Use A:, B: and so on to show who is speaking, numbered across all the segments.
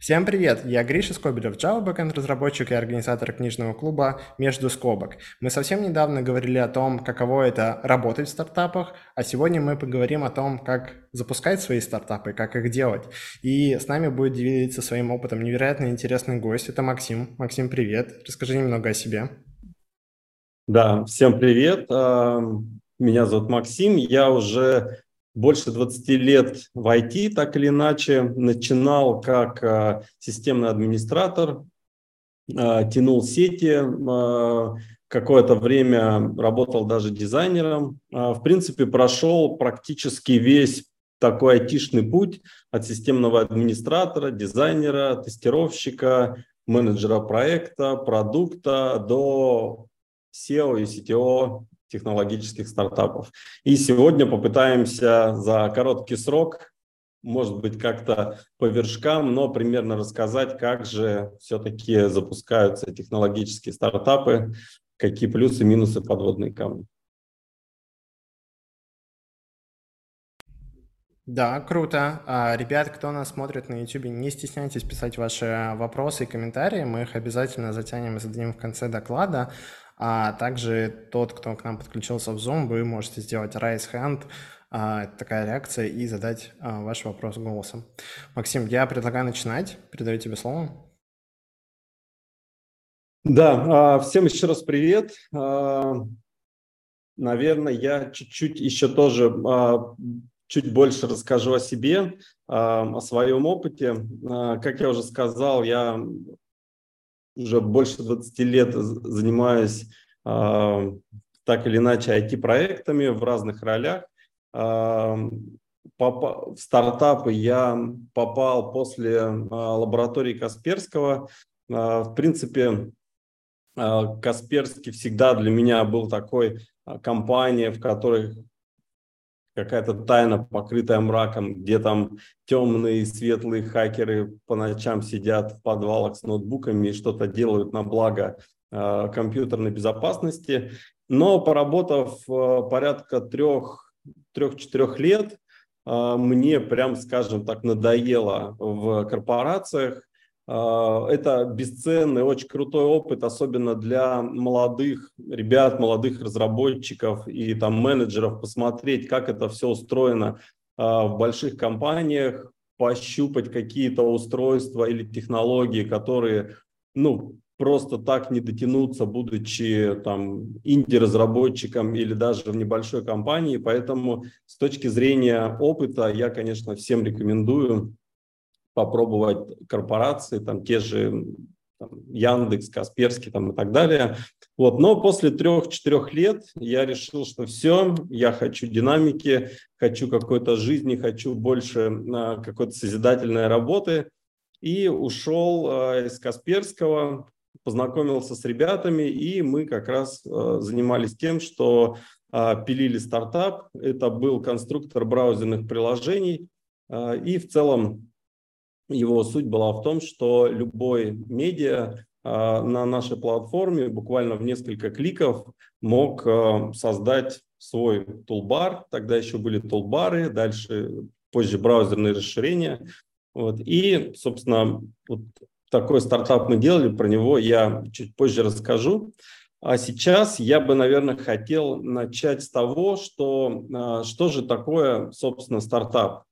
A: Всем привет! Я Гриша Скобелев, Java Backend разработчик и организатор книжного клуба «Между скобок». Мы совсем недавно говорили о том, каково это работать в стартапах, а сегодня мы поговорим о том, как запускать свои стартапы, как их делать. И с нами будет делиться своим опытом невероятно интересный гость. Это Максим. Максим, привет. Расскажи немного о себе.
B: Да, всем привет. А, меня зовут Максим. Я уже больше 20 лет в IT, так или иначе. Начинал как э, системный администратор, э, тянул сети, э, какое-то время работал даже дизайнером. В принципе, прошел практически весь такой айтишный путь от системного администратора, дизайнера, тестировщика, менеджера проекта, продукта до SEO и CTO технологических стартапов. И сегодня попытаемся за короткий срок, может быть, как-то по вершкам, но примерно рассказать, как же все-таки запускаются технологические стартапы, какие плюсы минусы подводные камни.
A: Да, круто. А, ребят, кто нас смотрит на YouTube, не стесняйтесь писать ваши вопросы и комментарии. Мы их обязательно затянем и зададим в конце доклада. А также тот, кто к нам подключился в Zoom, вы можете сделать raise hand, а, такая реакция, и задать а, ваш вопрос голосом. Максим, я предлагаю начинать. Передаю тебе слово.
B: Да, а, всем еще раз привет. Наверное, я чуть-чуть еще тоже чуть больше расскажу о себе, о своем опыте. Как я уже сказал, я уже больше 20 лет занимаюсь э, так или иначе IT-проектами в разных ролях. Э, в стартапы я попал после э, лаборатории Касперского. Э, в принципе, э, Касперский всегда для меня был такой компания, в которой какая-то тайна, покрытая мраком, где там темные светлые хакеры по ночам сидят в подвалах с ноутбуками и что-то делают на благо э, компьютерной безопасности. Но поработав э, порядка трех, трех-четырех лет, э, мне прям, скажем так, надоело в корпорациях это бесценный, очень крутой опыт, особенно для молодых ребят, молодых разработчиков и там менеджеров, посмотреть, как это все устроено а, в больших компаниях, пощупать какие-то устройства или технологии, которые, ну, просто так не дотянуться, будучи там инди-разработчиком или даже в небольшой компании. Поэтому с точки зрения опыта я, конечно, всем рекомендую попробовать корпорации, там те же там, Яндекс, Касперский там, и так далее. Вот. Но после трех-четырех лет я решил, что все, я хочу динамики, хочу какой-то жизни, хочу больше а, какой-то созидательной работы. И ушел а, из Касперского, познакомился с ребятами, и мы как раз а, занимались тем, что а, пилили стартап. Это был конструктор браузерных приложений. И в целом его суть была в том, что любой медиа а, на нашей платформе буквально в несколько кликов мог а, создать свой тулбар. Тогда еще были тулбары, дальше позже браузерные расширения. Вот. И, собственно, вот такой стартап мы делали, про него я чуть позже расскажу. А сейчас я бы, наверное, хотел начать с того, что, а, что же такое, собственно, стартап.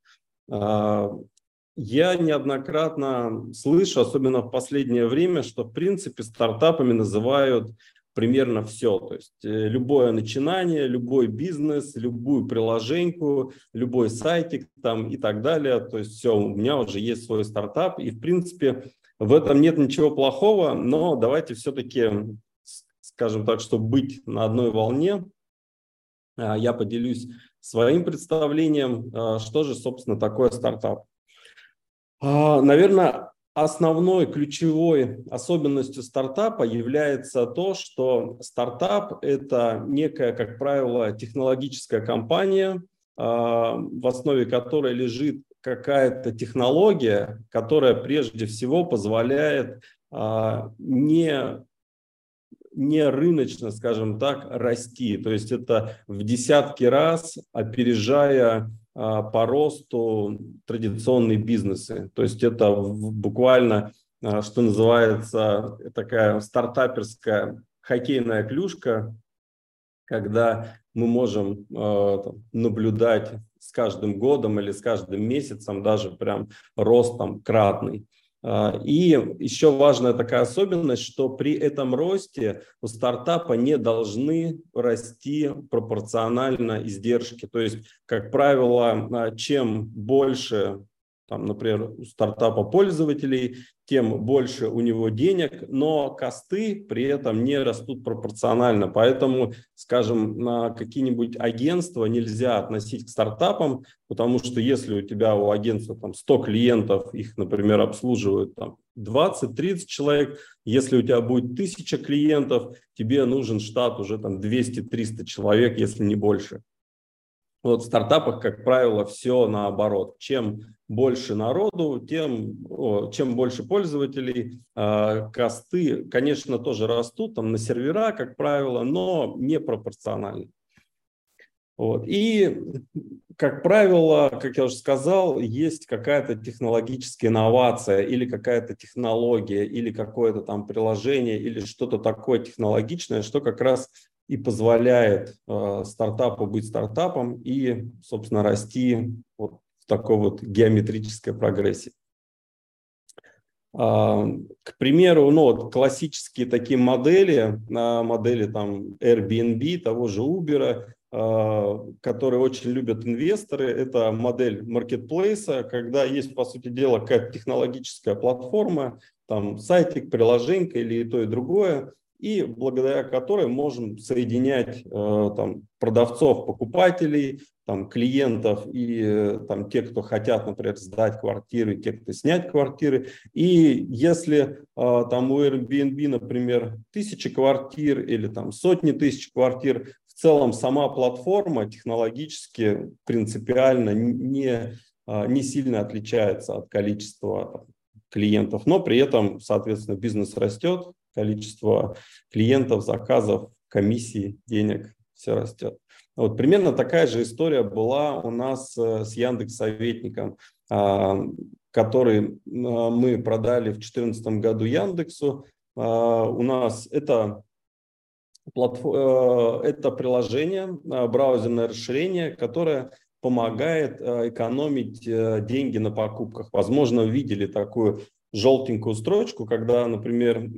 B: Я неоднократно слышу, особенно в последнее время, что в принципе стартапами называют примерно все. То есть э, любое начинание, любой бизнес, любую приложеньку, любой сайтик там и так далее. То есть все, у меня уже есть свой стартап. И в принципе в этом нет ничего плохого, но давайте все-таки, скажем так, чтобы быть на одной волне, а, я поделюсь своим представлением, а, что же, собственно, такое стартап. А, наверное, основной ключевой особенностью стартапа является то, что стартап – это некая, как правило, технологическая компания, а, в основе которой лежит какая-то технология, которая прежде всего позволяет а, не не рыночно, скажем так, расти. То есть это в десятки раз опережая по росту традиционные бизнесы. То есть это буквально, что называется, такая стартаперская хоккейная клюшка, когда мы можем наблюдать с каждым годом или с каждым месяцем даже прям рост там кратный. А, и еще важная такая особенность, что при этом росте у стартапа не должны расти пропорционально издержки. То есть, как правило, а, чем больше там, например, у стартапа пользователей, тем больше у него денег, но косты при этом не растут пропорционально. Поэтому, скажем, на какие-нибудь агентства нельзя относить к стартапам, потому что если у тебя у агентства там 100 клиентов, их, например, обслуживают там 20-30 человек, если у тебя будет 1000 клиентов, тебе нужен штат уже там 200-300 человек, если не больше. Вот в стартапах, как правило, все наоборот. Чем больше народу, тем, чем больше пользователей, э, косты, конечно, тоже растут там на сервера, как правило, но не пропорционально. Вот. И, как правило, как я уже сказал, есть какая-то технологическая инновация или какая-то технология, или какое-то там приложение, или что-то такое технологичное, что как раз и позволяет э, стартапу быть стартапом и, собственно, расти вот в такой вот геометрической прогрессии. Э, к примеру, ну вот классические такие модели, э, модели там Airbnb, того же Uber, э, которые очень любят инвесторы, это модель маркетплейса, когда есть, по сути дела, какая-то технологическая платформа, там сайтик, приложение или и то, и другое, и благодаря которой можем соединять э, там, продавцов, покупателей, там, клиентов и э, там, те, кто хотят, например, сдать квартиры, те, кто снять квартиры. И если э, там у Airbnb, например, тысячи квартир или там сотни тысяч квартир, в целом сама платформа технологически принципиально не, не сильно отличается от количества там, клиентов, но при этом, соответственно, бизнес растет, количество клиентов, заказов, комиссий, денег, все растет. Вот примерно такая же история была у нас э, с Яндекс Советником, а, который а, мы продали в 2014 году Яндексу. А, у нас это э, это приложение, браузерное расширение, которое помогает экономить э, деньги на покупках. Возможно, видели такую желтенькую строчку, когда, например,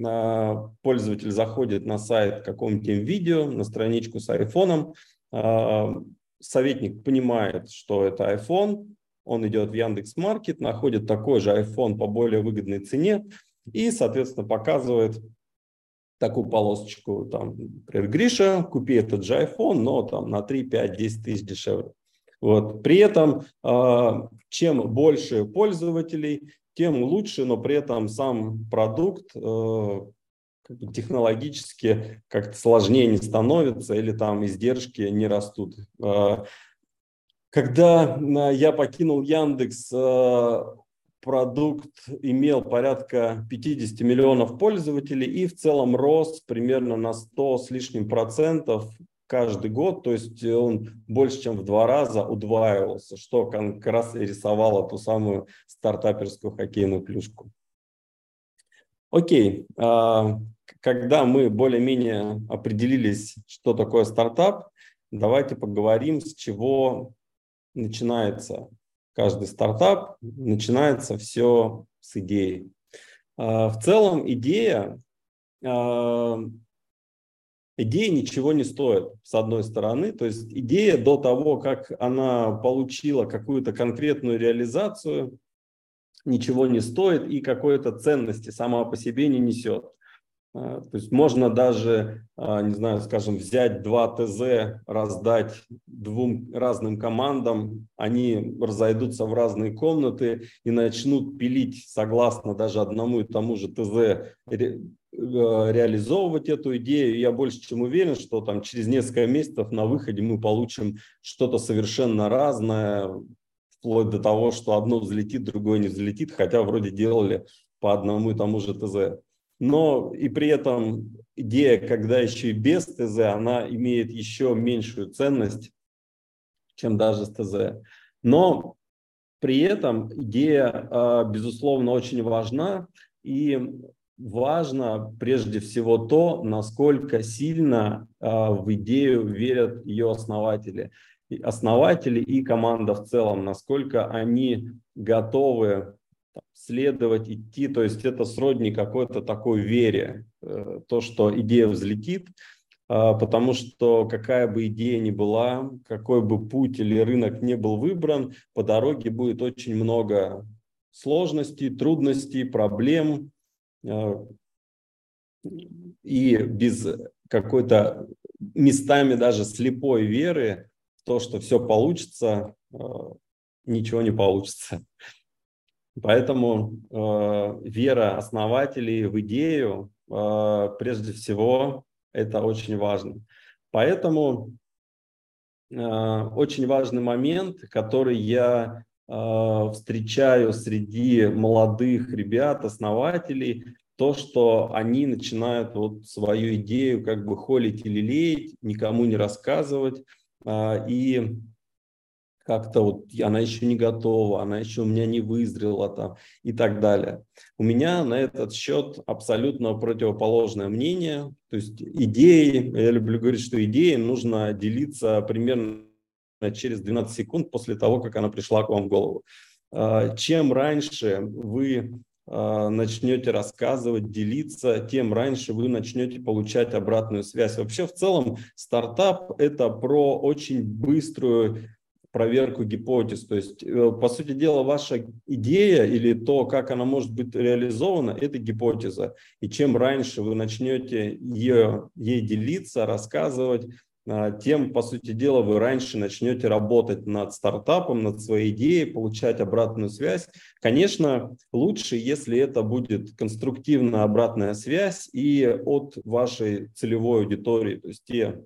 B: пользователь заходит на сайт какого-нибудь видео, на страничку с айфоном, а, советник понимает, что это iPhone, он идет в Яндекс Маркет, находит такой же iPhone по более выгодной цене и, соответственно, показывает такую полосочку, там, например, Гриша, купи этот же iPhone, но там на 3, 5, 10 тысяч дешевле. Вот. При этом, а, чем больше пользователей, тем лучше, но при этом сам продукт э, технологически как-то сложнее не становится или там издержки не растут. Э, когда э, я покинул Яндекс, продукт имел порядка 50 миллионов пользователей и в целом рос примерно на 100 с лишним процентов каждый год, то есть он больше, чем в два раза удваивался, что как раз и рисовало ту самую стартаперскую хоккейную клюшку. Окей, а, когда мы более-менее определились, что такое стартап, давайте поговорим, с чего начинается каждый стартап. Начинается все с идеи. А, в целом идея а, идея ничего не стоит, с одной стороны. То есть идея до того, как она получила какую-то конкретную реализацию, ничего не стоит и какой-то ценности сама по себе не несет. А, то есть можно даже, а, не знаю, скажем, взять два ТЗ, раздать двум разным командам, они разойдутся в разные комнаты и начнут пилить согласно даже одному и тому же ТЗ Э, реализовывать эту идею. Я больше чем уверен, что там через несколько месяцев на выходе мы получим что-то совершенно разное, вплоть до того, что одно взлетит, другое не взлетит, хотя вроде делали по одному и тому же ТЗ. Но и при этом идея, когда еще и без ТЗ, она имеет еще меньшую ценность, чем даже с ТЗ. Но при этом идея, а, безусловно, очень важна, и важно прежде всего то, насколько сильно а, в идею верят ее основатели. Основатели и команда в целом, насколько они готовы следовать, идти, то есть это сродни какой-то такой вере, э, то, что идея взлетит, а, потому что какая бы идея ни была, какой бы путь или рынок не был выбран, по дороге будет очень много сложностей, трудностей, проблем, а, и без какой-то местами даже слепой веры в то, что все получится, а, ничего не получится. Поэтому э, вера основателей в идею, э, прежде всего, это очень важно. Поэтому э, очень важный момент, который я э, встречаю среди молодых ребят, основателей, то, что они начинают вот свою идею как бы холить или леять, никому не рассказывать, э, и как-то вот она еще не готова, она еще у меня не вызрела там и так далее. У меня на этот счет абсолютно противоположное мнение. То есть идеи, я люблю говорить, что идеи нужно делиться примерно через 12 секунд после того, как она пришла к вам в голову. А, чем раньше вы а, начнете рассказывать, делиться, тем раньше вы начнете получать обратную связь. Вообще в целом стартап это про очень быструю проверку гипотез. То есть, э, по сути дела, ваша идея или то, как она может быть реализована, это гипотеза. И чем раньше вы начнете ее, ей делиться, рассказывать, а, тем, по сути дела, вы раньше начнете работать над стартапом, над своей идеей, получать обратную связь. Конечно, лучше, если это будет конструктивная обратная связь и от вашей целевой аудитории, то есть те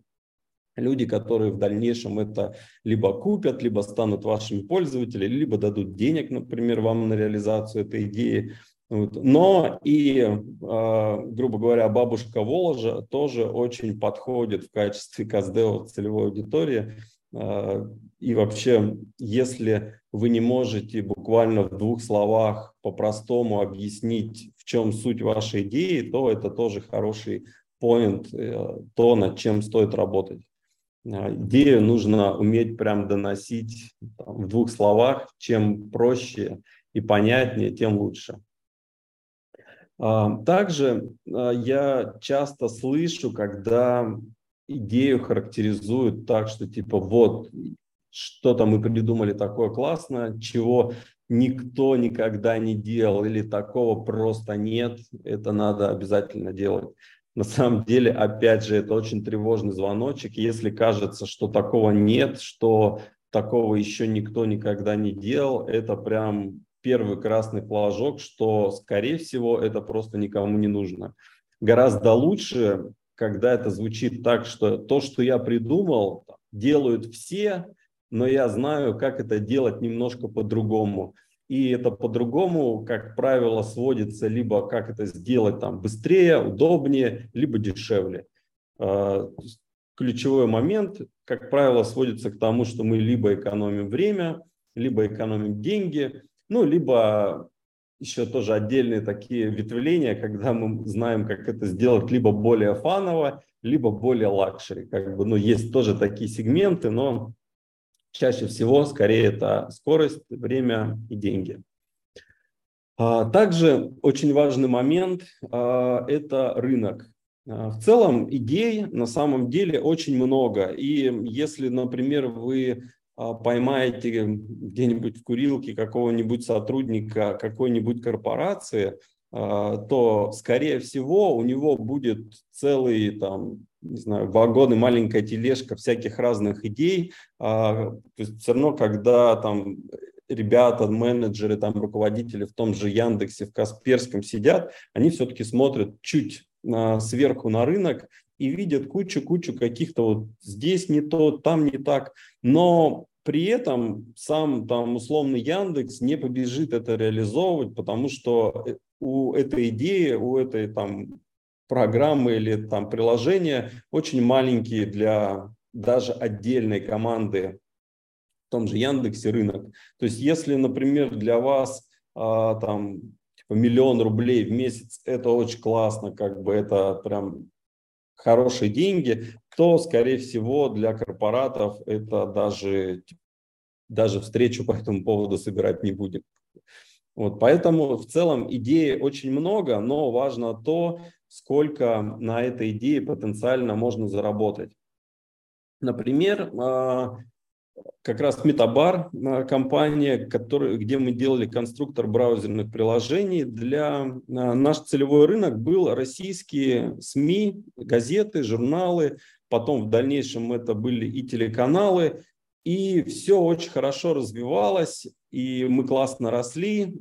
B: люди, которые в дальнейшем это либо купят, либо станут вашими пользователями, либо дадут денег, например, вам на реализацию этой идеи. Вот. Но и, э, грубо говоря, бабушка Воложа тоже очень подходит в качестве КАЗДЕО целевой аудитории. Э, и вообще, если вы не можете буквально в двух словах по-простому объяснить, в чем суть вашей идеи, то это тоже хороший поинт, э, то, над чем стоит работать. А, идею нужно уметь прям доносить в двух словах. Чем проще и понятнее, тем лучше. А, также а, я часто слышу, когда идею характеризуют так, что типа вот что-то мы придумали такое классное, чего никто никогда не делал или такого просто нет, это надо обязательно делать. На самом деле, опять же, это очень тревожный звоночек. Если кажется, что такого нет, что такого еще никто никогда не делал, это прям первый красный флажок, что, скорее всего, это просто никому не нужно. Гораздо лучше, когда это звучит так, что то, что я придумал, делают все, но я знаю, как это делать немножко по-другому. И это по-другому, как правило, сводится либо как это сделать там быстрее, удобнее, либо дешевле. А, ключевой момент, как правило, сводится к тому, что мы либо экономим время, либо экономим деньги, ну, либо еще тоже отдельные такие ветвления, когда мы знаем, как это сделать либо более fun ово, либо более luxury. Как бы, ну, есть тоже такие сегменты, но Чаще всего, скорее, это скорость, время и деньги. А, также очень важный момент а, – это рынок. А, в целом идей на самом деле очень много. И если, например, вы поймаете где-нибудь в курилке какого-нибудь сотрудника какой-нибудь корпорации, то, скорее всего, у него будет целый там не знаю, вагон и маленькая тележка всяких разных идей. А, то есть все равно, когда там ребята, менеджеры, там руководители в том же Яндексе, в Касперском сидят, они все-таки смотрят чуть на, сверху на рынок и видят кучу-кучу каких-то вот здесь не то, там не так. Но при этом сам там условный Яндекс не побежит это реализовывать, потому что э, у этой идеи, у этой там программы или там приложения очень маленькие для даже отдельной команды том же Яндексе рынок. То есть если, например, для вас а, там типа, миллион рублей в месяц, это очень классно, как бы это прям хорошие деньги, то, скорее всего, для корпоратов это даже, даже встречу по этому поводу собирать не будет. Вот, поэтому в целом идей очень много, но важно то, сколько на этой идее потенциально можно заработать. Например, а, как раз Метабар, компания, который, где мы делали конструктор браузерных приложений. Для а, наш целевой рынок был российские СМИ, газеты, журналы, потом в дальнейшем это были и телеканалы, и все очень хорошо развивалось, и мы классно росли,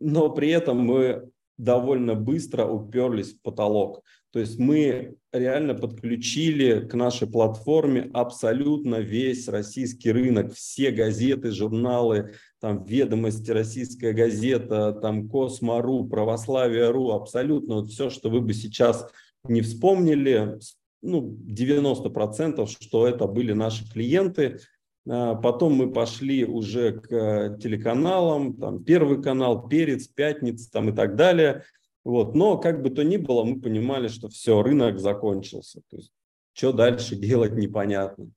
B: но при этом мы довольно быстро уперлись в потолок. То есть мы реально подключили к нашей платформе абсолютно весь российский рынок, все газеты, журналы, там «Ведомости», «Российская газета», там «Космо.ру», «Православие.ру», абсолютно вот все, что вы бы сейчас не вспомнили, ну, 90%, что это были наши клиенты. А, потом мы пошли уже к телеканалам, там Первый канал, Перец, Пятница там и так далее – вот. Но как бы то ни было, мы понимали, что все, рынок закончился. То есть, что дальше делать непонятно.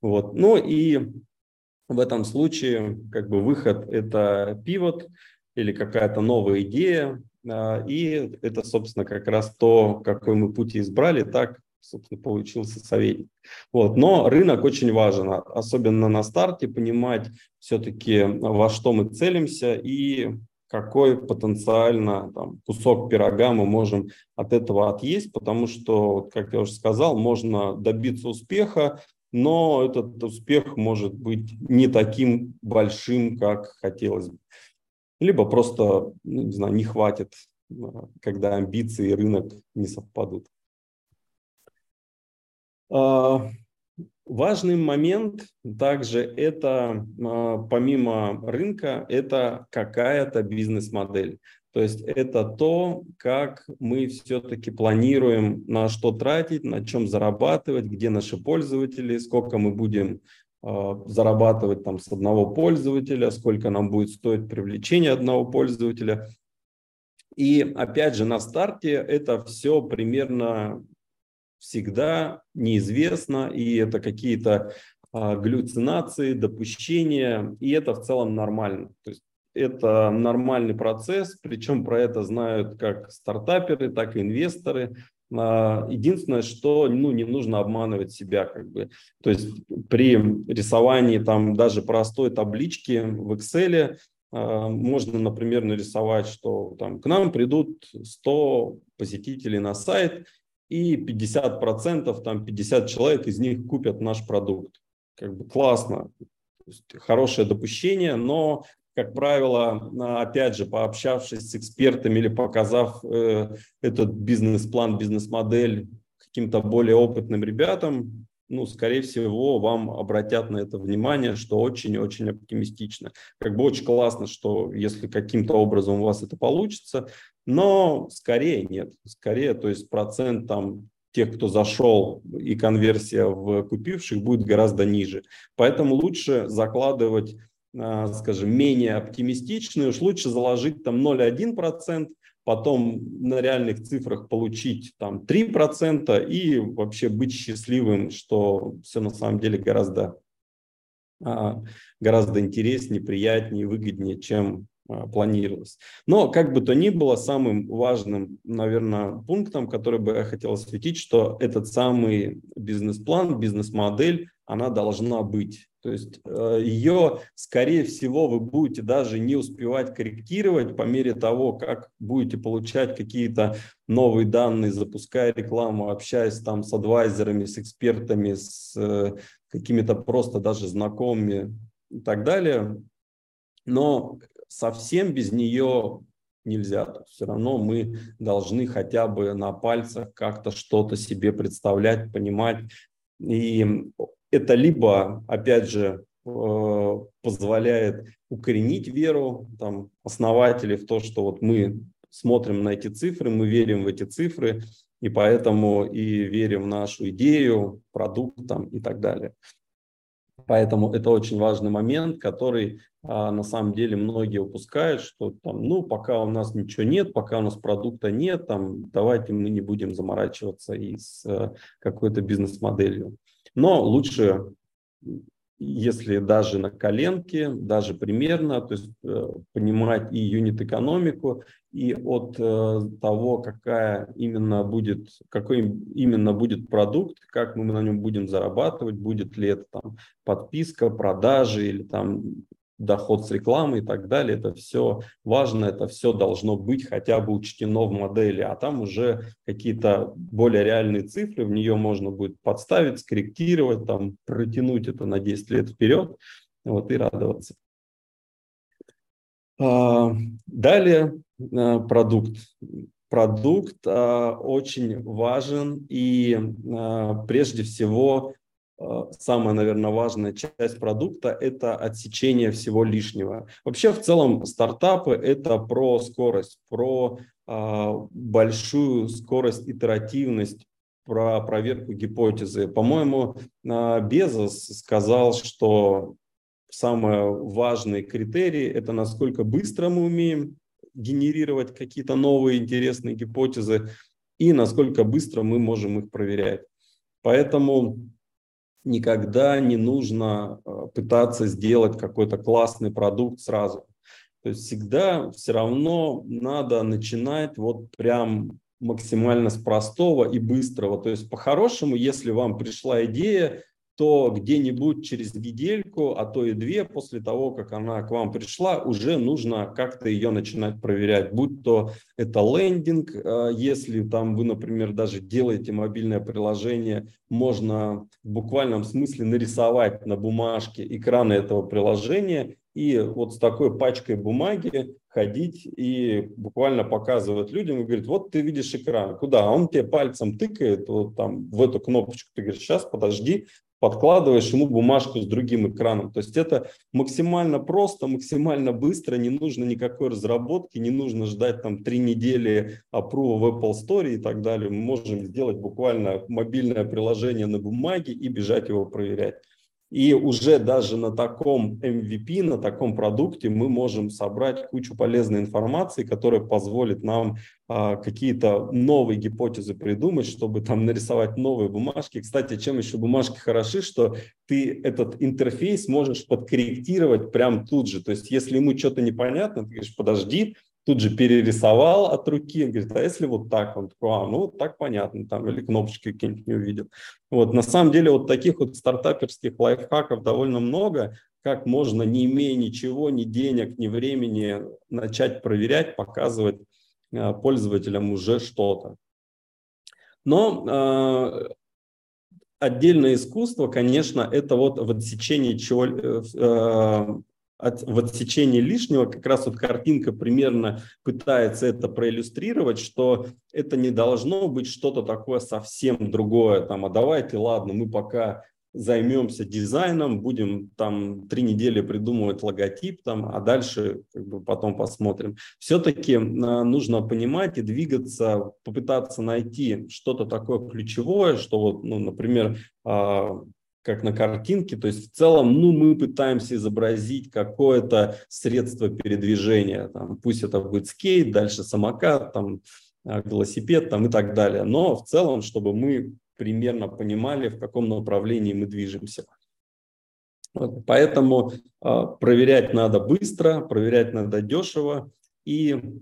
B: Вот. Ну и в этом случае как бы выход – это пивот или какая-то новая идея. А, и это, собственно, как раз то, какой мы путь избрали, так, собственно, получился советник. Вот. Но рынок очень важен, особенно на старте, понимать все-таки, во что мы целимся и какой потенциально там, кусок пирога мы можем от этого отъесть, потому что, как я уже сказал, можно добиться успеха, но этот успех может быть не таким большим, как хотелось бы. Либо просто, ну, не знаю, не хватит, когда амбиции и рынок не совпадут. А, Важный момент также это, а, помимо рынка, это какая-то бизнес-модель. То есть это то, как мы все-таки планируем на что тратить, на чем зарабатывать, где наши пользователи, сколько мы будем э, зарабатывать там с одного пользователя, сколько нам будет стоить привлечение одного пользователя. И опять же на старте это все примерно всегда неизвестно, и это какие-то а, галлюцинации, допущения, и это в целом нормально. То есть это нормальный процесс, причем про это знают как стартаперы, так и инвесторы. А, единственное, что ну, не нужно обманывать себя. Как бы. То есть при рисовании там даже простой таблички в Excel а, можно, например, нарисовать, что там к нам придут 100 посетителей на сайт, и 50%, там 50 человек из них купят наш продукт. Как бы классно, хорошее допущение, но, как правило, опять же, пообщавшись с экспертами или показав э, этот бизнес-план, бизнес-модель каким-то более опытным ребятам, ну, скорее всего, вам обратят на это внимание, что очень-очень оптимистично. Как бы очень классно, что если каким-то образом у вас это получится, но скорее нет. Скорее, то есть процент там тех, кто зашел, и конверсия в купивших будет гораздо ниже. Поэтому лучше закладывать, а, скажем, менее оптимистичные, уж лучше заложить там 0,1%, потом на реальных цифрах получить там 3% и вообще быть счастливым, что все на самом деле гораздо, а, гораздо интереснее, приятнее, выгоднее, чем планировалось. Но, как бы то ни было, самым важным, наверное, пунктом, который бы я хотел осветить, что этот самый бизнес-план, бизнес-модель, она должна быть. То есть э, ее, скорее всего, вы будете даже не успевать корректировать по мере того, как будете получать какие-то новые данные, запуская рекламу, общаясь там с адвайзерами, с экспертами, с э, какими-то просто даже знакомыми и так далее. Но совсем без нее нельзя. Все равно мы должны хотя бы на пальцах как-то что-то себе представлять, понимать. И это либо, опять же, э, позволяет укоренить веру там, основателей в то, что вот мы смотрим на эти цифры, мы верим в эти цифры, и поэтому и верим в нашу идею, продукт там, и так далее. Поэтому это очень важный момент, который а, на самом деле многие упускают, что там, ну, пока у нас ничего нет, пока у нас продукта нет, там, давайте мы не будем заморачиваться и с а, какой-то бизнес-моделью. Но лучше если даже на коленке, даже примерно, то есть э, понимать и юнит-экономику, и от э, того, какая именно будет, какой именно будет продукт, как мы на нем будем зарабатывать, будет ли это там подписка, продажи или там доход с рекламы и так далее. Это все важно, это все должно быть хотя бы учтено в модели, а там уже какие-то более реальные цифры, в нее можно будет подставить, скорректировать, там, протянуть это на 10 лет вперед вот, и радоваться. А, далее а, продукт. Продукт а, очень важен и прежде всего самая, наверное, важная часть продукта – это отсечение всего лишнего. Вообще, в целом, стартапы – это про скорость, про э, большую скорость, итеративность, про проверку гипотезы. По-моему, э, Безос сказал, что самый важный критерий – это насколько быстро мы умеем генерировать какие-то новые интересные гипотезы и насколько быстро мы можем их проверять. Поэтому никогда не нужно э, пытаться сделать какой-то классный продукт сразу. То есть всегда все равно надо начинать вот прям максимально с простого и быстрого. То есть по-хорошему, если вам пришла идея, то где-нибудь через недельку, а то и две после того, как она к вам пришла, уже нужно как-то ее начинать проверять. Будь то это лендинг, э, если там вы, например, даже делаете мобильное приложение, можно в буквальном смысле нарисовать на бумажке экраны этого приложения и вот с такой пачкой бумаги ходить и буквально показывать людям и говорит, вот ты видишь экран, куда? Он тебе пальцем тыкает вот там в эту кнопочку, ты говоришь, сейчас подожди, подкладываешь ему бумажку с другим экраном. То есть это максимально просто, максимально быстро, не нужно никакой разработки, не нужно ждать там три недели опрува в Apple Store и так далее. Мы можем сделать буквально мобильное приложение на бумаге и бежать его проверять. И уже даже на таком MVP, на таком продукте мы можем собрать кучу полезной информации, которая позволит нам а, какие-то новые гипотезы придумать, чтобы там нарисовать новые бумажки. Кстати, чем еще бумажки хороши, что ты этот интерфейс можешь подкорректировать прямо тут же. То есть если ему что-то непонятно, ты говоришь, подожди, тут же перерисовал от руки, говорит, а если вот так, он такой, а, ну так понятно, там, или кнопочки какие-нибудь не увидел. Вот, на самом деле вот таких вот стартаперских лайфхаков довольно много, как можно, не имея ничего, ни денег, ни времени, начать проверять, показывать э, пользователям уже что-то. Но э, отдельное искусство, конечно, это вот в отсечении чего, э, э от, в отсечении лишнего, как раз вот картинка примерно пытается это проиллюстрировать, что это не должно быть что-то такое совсем другое, там, а давайте, ладно, мы пока займемся дизайном, будем там три недели придумывать логотип, там, а дальше как бы, потом посмотрим. Все-таки а, нужно понимать и двигаться, попытаться найти что-то такое ключевое, что вот, ну, например, а, как на картинке. То есть в целом, ну, мы пытаемся изобразить какое-то средство передвижения. Там, пусть это будет скейт, дальше самокат, там, а, велосипед там, и так далее. Но в целом, чтобы мы примерно понимали, в каком направлении мы движемся. Вот, поэтому э, проверять надо быстро, проверять надо дешево. И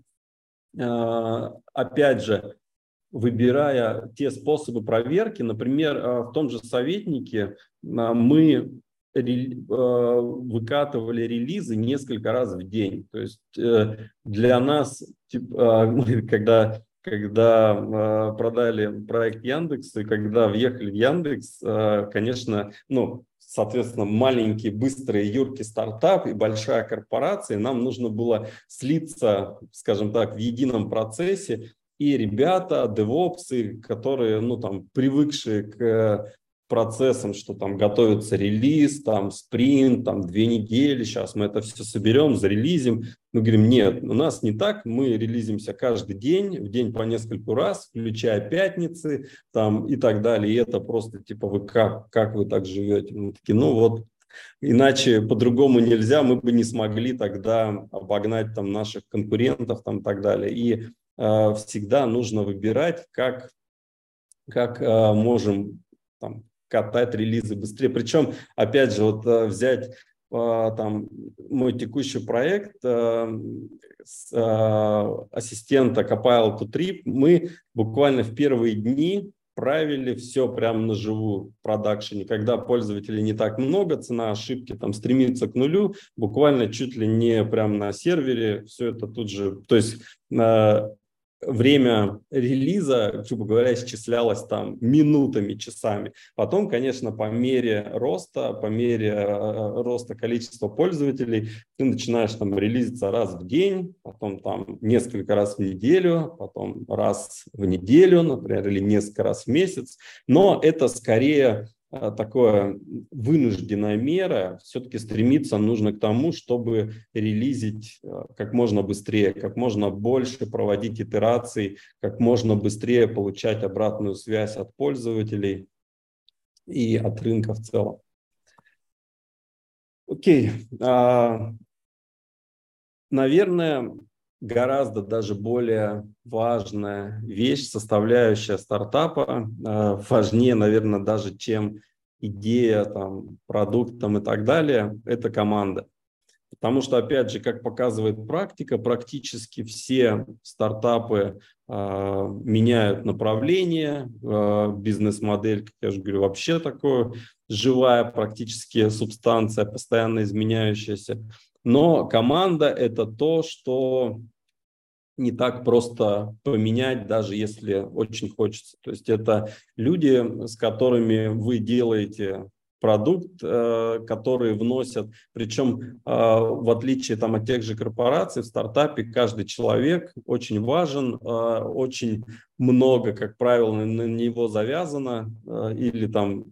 B: э, опять же, выбирая те способы проверки. Например, э, в том же советнике э, мы э, выкатывали релизы несколько раз в день. То есть для нас, когда, когда продали проект Яндекс и когда въехали в Яндекс, конечно, ну, соответственно, маленький, быстрый, юркий стартап и большая корпорация, нам нужно было слиться, скажем так, в едином процессе и ребята, девопсы, которые, ну, там, привыкшие к процессам, что там готовится релиз, там спринт, там две недели, сейчас мы это все соберем, зарелизим. Мы говорим, нет, у нас не так, мы релизимся каждый день, в день по нескольку раз, включая пятницы там и так далее. И это просто типа вы как, как вы так живете? Мы такие, ну вот Иначе по-другому нельзя, мы бы не смогли тогда обогнать там наших конкурентов там и так далее. И э, всегда нужно выбирать, как, как э, можем там, катать релизы быстрее. Причем, опять же, вот э, взять э, там мой текущий проект э, с, э, ассистента Copilot to Trip, мы буквально в первые дни правили все прямо на живую в продакшене. Когда пользователей не так много, цена ошибки там стремится к нулю, буквально чуть ли не прямо на сервере, все это тут же, то есть э, время релиза, грубо говоря, исчислялось там минутами, часами. Потом, конечно, по мере роста, по мере э, роста количества пользователей, ты начинаешь там релизиться раз в день, потом там несколько раз в неделю, потом раз в неделю, например, или несколько раз в месяц. Но это скорее такое вынужденная мера, все-таки стремиться нужно к тому, чтобы релизить э, как можно быстрее, как можно больше проводить итерации, как можно быстрее получать обратную связь от пользователей и от рынка в целом. Окей. А, наверное, гораздо даже более важная вещь, составляющая стартапа, э, важнее, наверное, даже чем идея, там, продукт там, и так далее, это команда. Потому что, опять же, как показывает практика, практически все стартапы э, меняют направление, э, бизнес-модель, как я же говорю, вообще такое живая практически субстанция, постоянно изменяющаяся. Но команда – это то, что не так просто поменять, даже если очень хочется. То есть это люди, с которыми вы делаете продукт, э, который вносят, причем э, в отличие там, от тех же корпораций, в стартапе каждый человек очень важен, э, очень много, как правило, на него завязано, или там,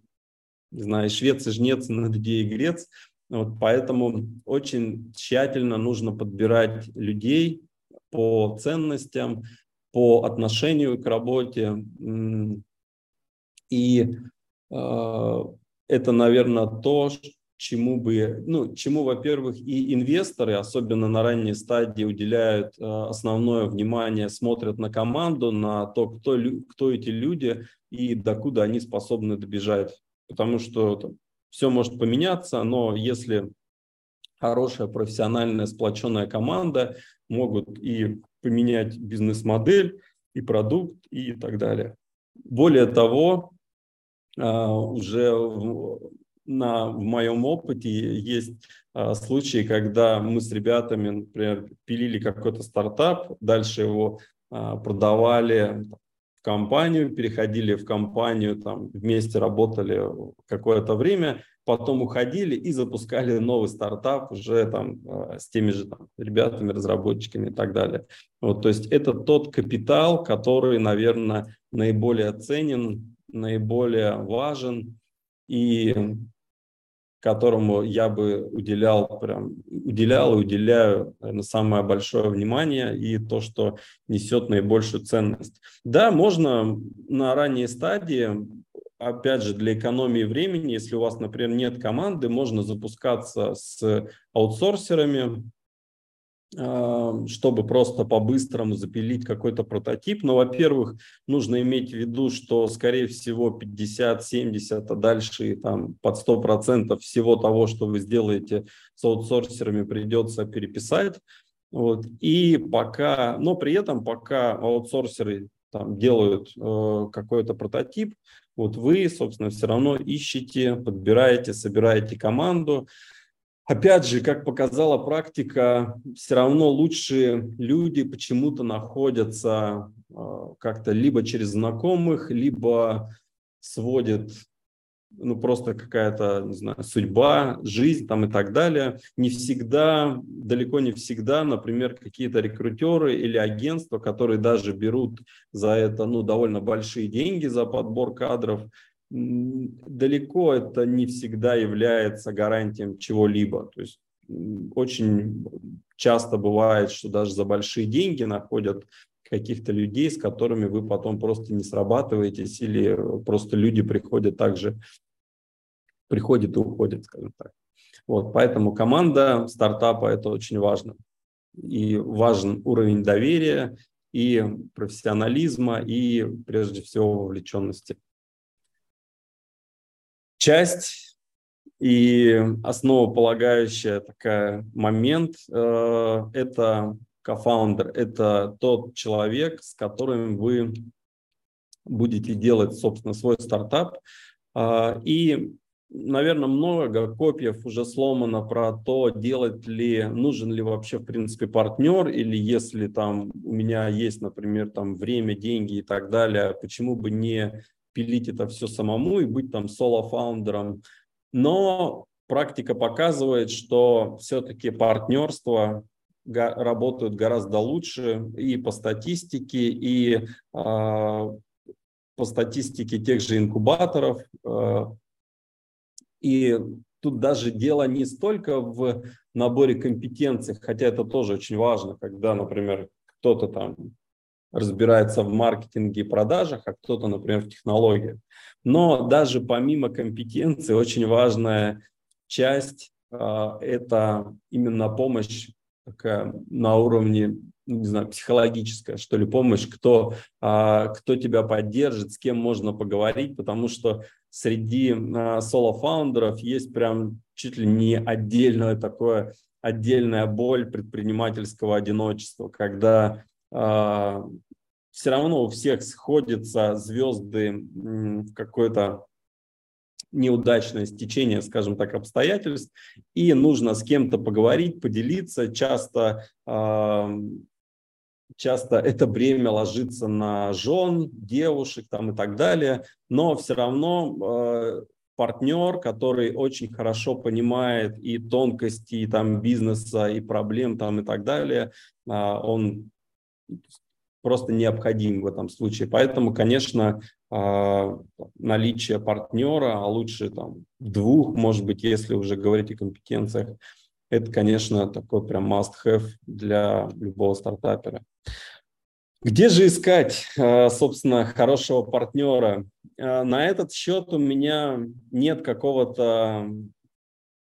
B: не знаю, швец и жнец на людей и грец, вот поэтому очень тщательно нужно подбирать людей по ценностям, по отношению к работе. И э, это, наверное, то, чему бы, ну, чему, во-первых, и инвесторы, особенно на ранней стадии, уделяют э, основное внимание, смотрят на команду, на то, кто, кто эти люди и докуда они способны добежать. Потому что все может поменяться, но если хорошая профессиональная сплоченная команда, могут и поменять бизнес-модель, и продукт, и так далее. Более того, а, уже на, в моем опыте есть а, случаи, когда мы с ребятами, например, пилили какой-то стартап, дальше его а, продавали компанию, переходили в компанию, там вместе работали какое-то время, потом уходили и запускали новый стартап уже там э, с теми же там, ребятами, разработчиками и так далее. Вот, то есть это тот капитал, который, наверное, наиболее ценен, наиболее важен и которому я бы уделял прям уделял и уделяю наверное, самое большое внимание и то, что несет наибольшую ценность. Да, можно на ранней стадии, опять же, для экономии времени, если у вас, например, нет команды, можно запускаться с аутсорсерами, чтобы просто по-быстрому запилить какой-то прототип. Но, во-первых, нужно иметь в виду, что, скорее всего, 50, 70, а дальше там, под 100% всего того, что вы сделаете с аутсорсерами, придется переписать. Вот. И пока, но при этом, пока аутсорсеры там, делают э, какой-то прототип, вот вы, собственно, все равно ищете, подбираете, собираете команду, Опять же, как показала практика, все равно лучшие люди почему-то находятся а, как-то либо через знакомых, либо сводит ну, просто какая-то, не знаю, судьба, жизнь там и так далее. Не всегда, далеко не всегда, например, какие-то рекрутеры или агентства, которые даже берут за это, ну, довольно большие деньги за подбор кадров, далеко это не всегда является гарантием чего-либо. То есть очень часто бывает, что даже за большие деньги находят каких-то людей, с которыми вы потом просто не срабатываетесь, или просто люди приходят также, приходят и уходят, скажем так. Вот, поэтому команда стартапа – это очень важно. И важен уровень доверия, и профессионализма, и прежде всего вовлеченности. Часть и основополагающая такая момент э, – это кофаундер, это тот человек, с которым вы будете делать, собственно, свой стартап. Э, и наверное, много копьев уже сломано про то, делать ли, нужен ли вообще, в принципе, партнер, или если там у меня есть, например, там время, деньги и так далее, почему бы не пилить это все самому и быть там соло-фаундером. Но практика показывает, что все-таки партнерства работают гораздо лучше и по статистике, и э, по статистике тех же инкубаторов, э, и тут даже дело не столько в наборе компетенций, хотя это тоже очень важно, когда, например, кто-то там разбирается в маркетинге и продажах, а кто-то, например, в технологиях. Но даже помимо компетенции очень важная часть э, это именно помощь такая на уровне не знаю, психологическая, что ли, помощь, кто, а, кто тебя поддержит, с кем можно поговорить, потому что среди а, соло-фаундеров есть прям чуть ли не отдельное такое, отдельная боль предпринимательского одиночества, когда а, все равно у всех сходятся звезды в какой-то неудачное стечение, скажем так, обстоятельств, и нужно с кем-то поговорить, поделиться. Часто часто это бремя ложится на жен, девушек там и так далее, но все равно э, партнер, который очень хорошо понимает и тонкости и там бизнеса, и проблем там и так далее, он просто необходим в этом случае. Поэтому, конечно, э, наличие партнера, а лучше там двух, может быть, если уже говорить о компетенциях, это, конечно, такой прям must-have для любого стартапера. Где же искать, э, собственно, хорошего партнера? Э, на этот счет у меня нет какого-то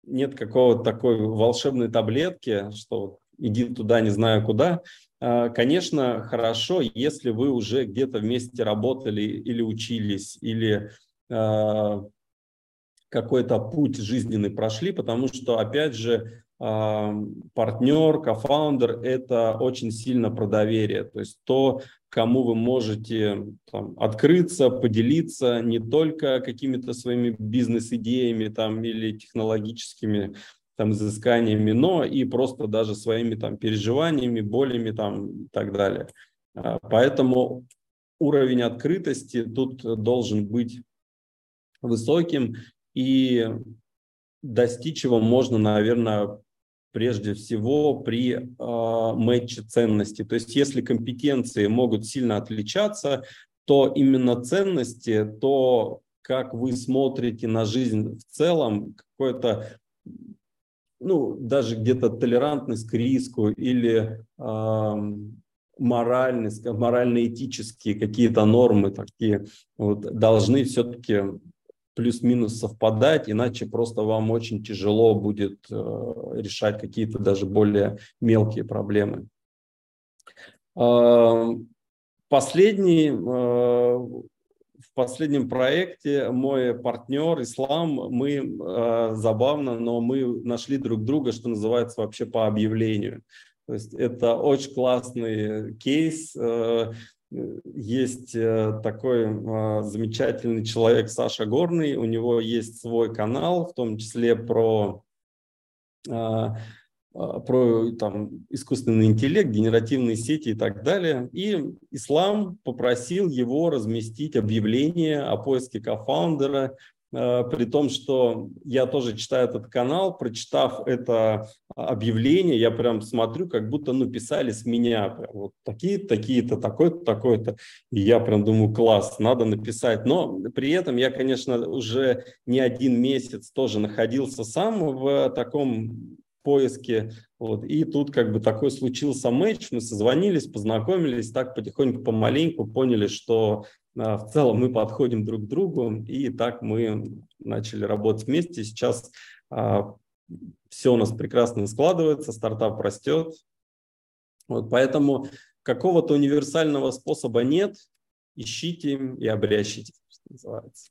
B: нет какого-то такой волшебной таблетки, что иди туда, не знаю куда. Э, конечно, хорошо, если вы уже где-то вместе работали или учились, или какой-то путь жизненный прошли, потому что, опять же, партнер, кофаундер – это очень сильно про доверие. То есть то, кому вы можете там, открыться, поделиться не только какими-то своими бизнес-идеями там, или технологическими там, изысканиями, но и просто даже своими там, переживаниями, болями там, и так далее. А, поэтому уровень открытости тут должен быть высоким, и достичь его можно, наверное, прежде всего при э, матче ценностей. То есть если компетенции могут сильно отличаться, то именно ценности, то, как вы смотрите на жизнь в целом, какое-то, ну, даже где-то толерантность к риску или э, моральность, морально-этические какие-то нормы такие вот, должны все-таки плюс-минус совпадать, иначе просто вам очень тяжело будет э, решать какие-то даже более мелкие проблемы. Э, последний, э, последнем проекте мой партнер Ислам, мы э, забавно, но мы нашли друг друга, что называется, вообще по объявлению. То есть это очень классный кейс. Э, есть э, такой а, замечательный человек Саша Горный, у него есть свой канал, в том числе про, а, про там, искусственный интеллект, генеративные сети и так далее. И Ислам попросил его разместить объявление о поиске кофаундера Э, при том, что я тоже читаю этот канал, прочитав это объявление, я прям смотрю, как будто ну, писали с меня, прям, вот такие-то, такие-то, такой-то, такой-то, и я прям думаю, класс, надо написать, но при этом я, конечно, уже не один месяц тоже находился сам в таком поиске, вот, и тут как бы такой случился матч, мы созвонились, познакомились, так потихоньку, помаленьку поняли, что а, в целом мы подходим друг к другу, и так мы начали работать вместе. Сейчас а, все у нас прекрасно складывается, стартап растет. Вот поэтому какого-то универсального способа нет, ищите и обрящите, что называется.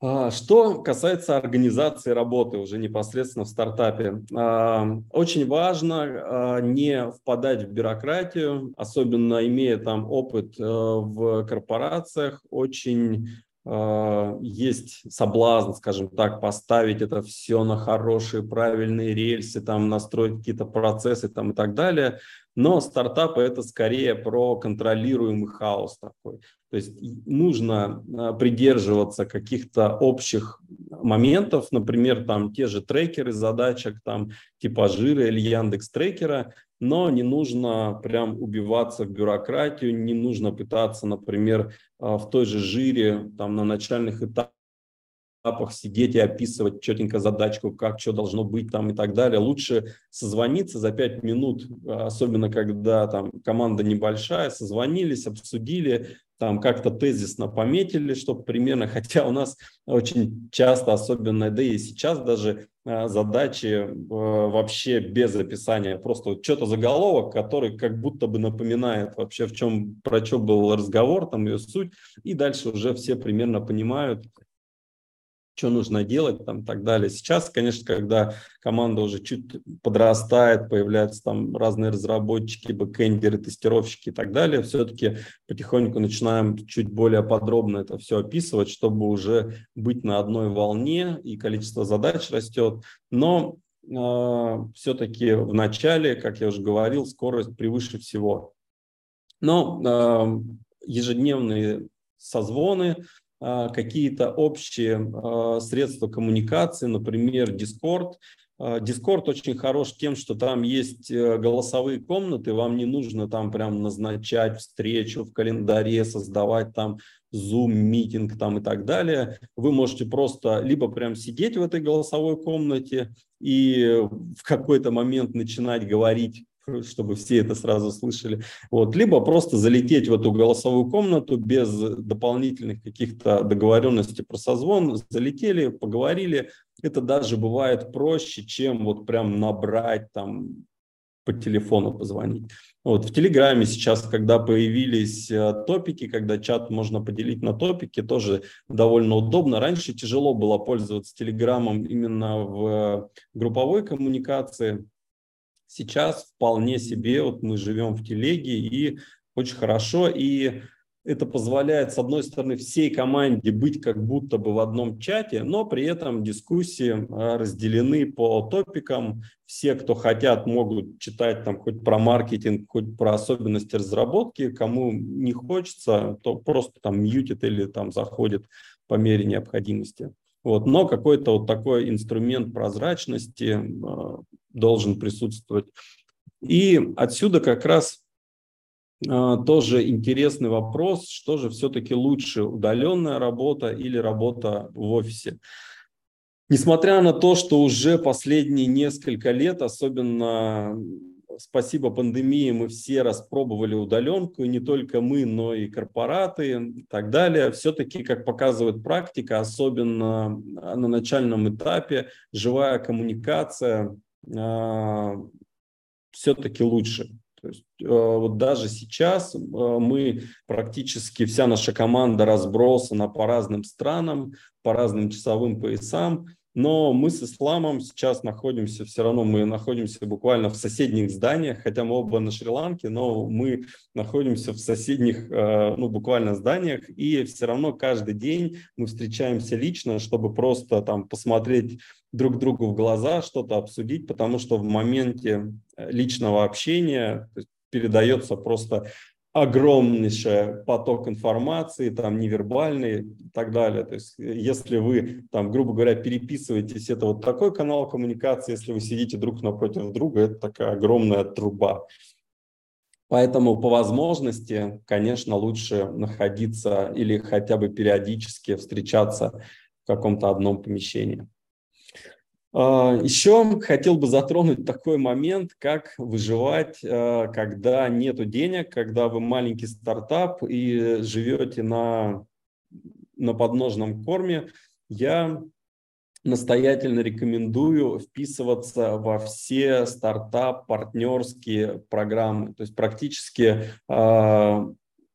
B: А, что касается организации работы уже непосредственно в стартапе, а, очень важно а, не впадать в бюрократию, особенно имея там опыт э, в корпорациях, очень есть соблазн, скажем так, поставить это все на хорошие, правильные рельсы, там настроить какие-то процессы там и так далее. Но стартапы это скорее про контролируемый хаос такой. То есть нужно а, придерживаться каких-то общих моментов, например, там те же трекеры задачек, там типа Жира или Яндекс трекера, но не нужно прям убиваться в бюрократию, не нужно пытаться, например, а, в той же Жире там на начальных этапах сидеть и описывать четенько задачку, как что должно быть там и так далее. Лучше созвониться за 5 минут, особенно когда там команда небольшая, созвонились, обсудили, там как-то тезисно пометили, чтобы примерно, хотя у нас очень часто, особенно, да и сейчас даже а, задачи э, вообще без описания, просто вот что-то заголовок, который как будто бы напоминает вообще, в чем, про что был разговор, там ее суть, и дальше уже все примерно понимают, что нужно делать там и так далее. Сейчас, конечно, когда команда уже чуть подрастает, появляются там разные разработчики, бэкэндеры, тестировщики и так далее, все-таки потихоньку начинаем чуть более подробно это все описывать, чтобы уже быть на одной волне и количество задач растет. Но э, все-таки в начале, как я уже говорил, скорость превыше всего. Но э, ежедневные созвоны, а, какие-то общие а, средства коммуникации, например, Discord. А, Discord очень хорош тем, что там есть э, голосовые комнаты, вам не нужно там прям назначать встречу в календаре, создавать там Zoom, митинг там и так далее. Вы можете просто либо прям сидеть в этой голосовой комнате и в какой-то момент начинать говорить чтобы все это сразу слышали. Вот. Либо просто залететь в эту голосовую комнату без дополнительных каких-то договоренностей про созвон, залетели, поговорили. Это даже бывает проще, чем вот прям набрать там по телефону позвонить. Вот в Телеграме сейчас, когда появились э, топики, когда чат можно поделить на топики, тоже довольно удобно. Раньше тяжело было пользоваться Телеграмом именно в групповой коммуникации. Сейчас вполне себе, вот мы живем в телеге и очень хорошо, и это позволяет, с одной стороны, всей команде быть как будто бы в одном чате, но при этом дискуссии а, разделены по топикам. Все, кто хотят, могут читать там хоть про маркетинг, хоть про особенности разработки. Кому не хочется, то просто там мьютит или там заходит по мере необходимости. Вот. Но какой-то вот такой инструмент прозрачности а, должен присутствовать. И отсюда как раз а, тоже интересный вопрос, что же все-таки лучше, удаленная работа или работа в офисе. Несмотря на то, что уже последние несколько лет, особенно спасибо пандемии, мы все распробовали удаленку, не только мы, но и корпораты и так далее. Все-таки, как показывает практика, особенно на начальном этапе, живая коммуникация а, все-таки лучше. То есть, э, вот даже сейчас э, мы практически вся наша команда разбросана по разным странам, по разным часовым поясам, но мы с Исламом сейчас находимся, все равно мы находимся буквально в соседних зданиях, хотя мы оба на Шри-Ланке, но мы находимся в соседних, э, ну, буквально зданиях, и все равно каждый день мы встречаемся лично, чтобы просто там посмотреть друг другу в глаза, что-то обсудить, потому что в моменте э, личного общения передается просто огромнейший поток информации, там невербальный и так далее. То есть если вы, там, грубо говоря, переписываетесь, это вот такой канал коммуникации, если вы сидите друг напротив друга, это такая огромная труба. Поэтому по возможности, конечно, лучше находиться или хотя бы периодически встречаться в каком-то одном помещении. А, Еще хотел бы затронуть такой момент, как выживать, а, когда нет денег, когда вы маленький стартап и живете на, на подножном корме. Я настоятельно рекомендую вписываться во все стартап-партнерские программы. То есть практически э,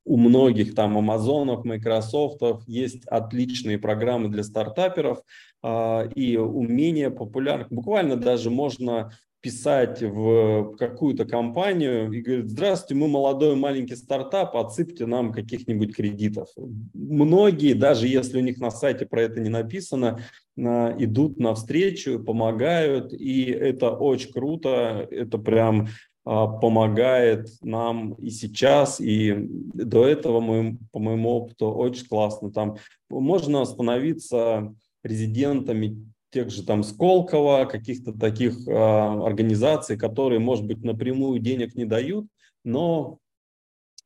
B: у многих там Амазонов, Майкрософтов есть отличные программы для стартаперов э, и умения популярных. Буквально даже можно писать в какую-то компанию и говорит, здравствуйте, мы молодой маленький стартап, отсыпьте нам каких-нибудь кредитов. Многие, даже если у них на сайте про это не написано, идут навстречу, помогают, и это очень круто, это прям а, помогает нам и сейчас, и до этого, по моему опыту, очень классно. Там можно становиться резидентами тех же там Сколково, каких-то таких э, организаций, которые, может быть, напрямую денег не дают, но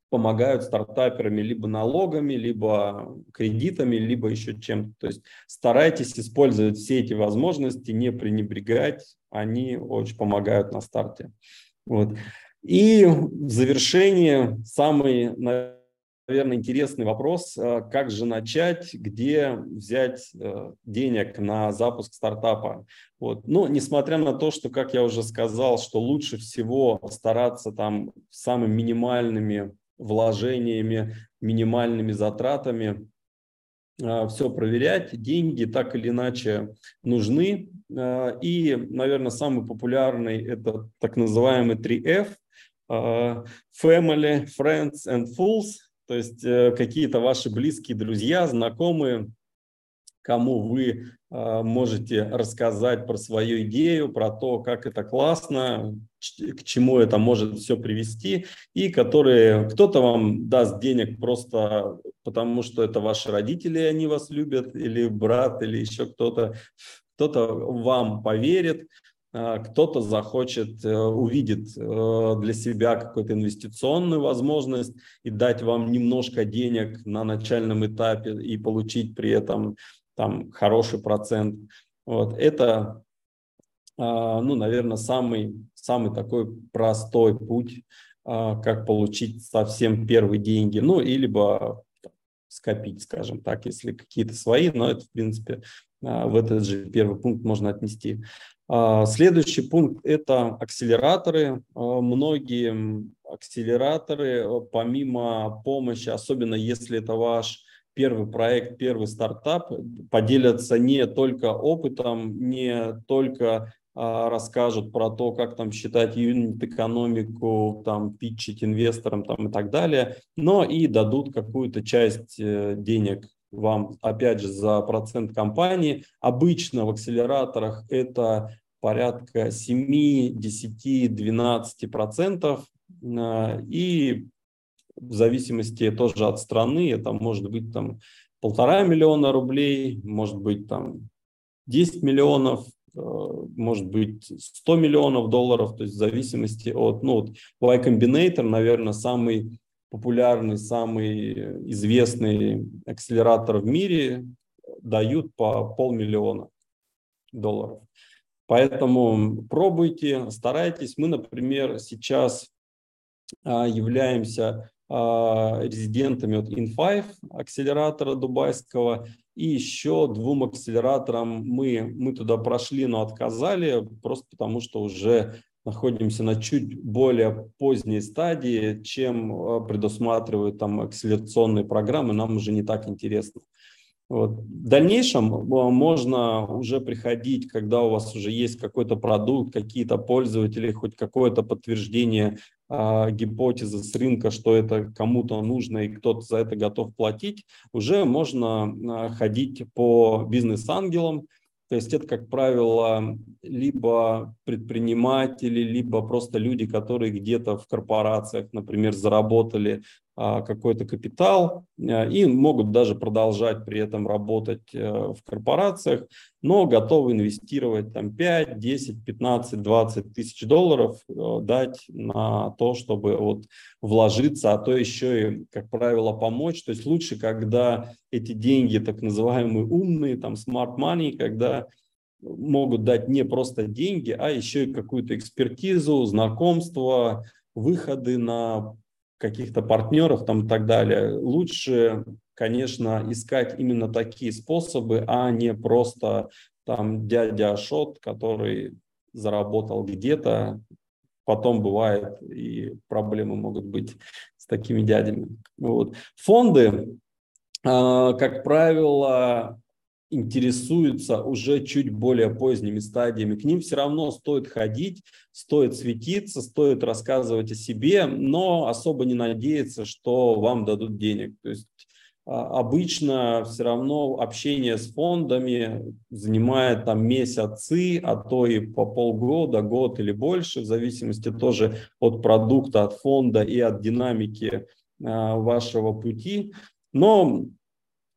B: помогают стартаперами либо налогами, либо кредитами, либо еще чем-то. То есть старайтесь использовать все эти возможности, не пренебрегать, они очень помогают на старте. Вот. И в завершение самый, наверное, интересный вопрос, э, как же начать, где взять э, денег на запуск стартапа. Вот. Но несмотря на то, что, как я уже сказал, что лучше всего стараться там самыми минимальными вложениями, минимальными затратами, э, все проверять, деньги так или иначе нужны. И, наверное, самый популярный это так называемый 3F, Family, Friends and Fools – то есть э, какие-то ваши близкие друзья, знакомые, кому вы э, можете рассказать про свою идею, про то, как это классно, к чему это может все привести, и которые кто-то вам даст денег просто потому, что это ваши родители, они вас любят, или брат, или еще кто-то, кто-то вам поверит, а, кто-то захочет, э, увидит э, для себя какую-то инвестиционную возможность и дать вам немножко денег на начальном этапе и получить при этом там хороший процент. Вот. Это, а, ну, наверное, самый, самый такой простой путь, а, как получить совсем первые деньги. Ну, и скопить, скажем так, если какие-то свои, но это, в принципе, в этот же первый пункт можно отнести. А, следующий пункт – это акселераторы. А, многие акселераторы, а, помимо помощи, особенно если это ваш первый проект, первый стартап, поделятся не только опытом, не только расскажут про то, как там считать юнит-экономику, там, питчить инвесторам там, и так далее, но и дадут какую-то часть э, денег вам, опять же, за процент компании. Обычно в акселераторах это порядка 7, 10, 12 процентов. И в зависимости тоже от страны, это может быть там полтора миллиона рублей, может быть там 10 миллионов, может быть 100 миллионов долларов, то есть в зависимости от, ну вот Y Combinator, наверное, самый популярный, самый известный акселератор в мире дают по полмиллиона долларов. Поэтому пробуйте, старайтесь. Мы, например, сейчас а, являемся резидентами от In5, акселератора дубайского, и еще двум акселераторам мы, мы туда прошли, но отказали, просто потому что уже находимся на чуть более поздней стадии, чем а, предусматривают там акселерационные программы, нам уже не так интересно. Вот. В дальнейшем а, можно уже приходить, когда у вас уже есть какой-то продукт, какие-то пользователи, хоть какое-то подтверждение э, гипотезы с рынка, что это кому-то нужно и кто-то за это готов платить, уже можно э, ходить по бизнес-ангелам, то есть это, как правило, либо предприниматели, либо просто люди, которые где-то в корпорациях, например, заработали какой-то капитал а, и могут даже продолжать при этом работать э, в корпорациях, но готовы инвестировать там 5, 10, 15, 20 тысяч долларов, э, дать на то, чтобы вот вложиться, а то еще и, как правило, помочь. То есть лучше, когда эти деньги, так называемые умные, там smart money, когда могут дать не просто деньги, а еще и какую-то экспертизу, знакомство, выходы на каких-то партнеров там и так далее, лучше, конечно, искать именно такие способы, а не просто там дядя Ашот, который заработал где-то, потом бывает и проблемы могут быть с такими дядями. Вот. Фонды, а, как правило, интересуются уже чуть более поздними стадиями. К ним все равно стоит ходить, стоит светиться, стоит рассказывать о себе, но особо не надеяться, что вам дадут денег. То есть а, обычно все равно общение с фондами занимает там месяцы, а то и по полгода, год или больше, в зависимости тоже от продукта, от фонда и от динамики а, вашего пути. Но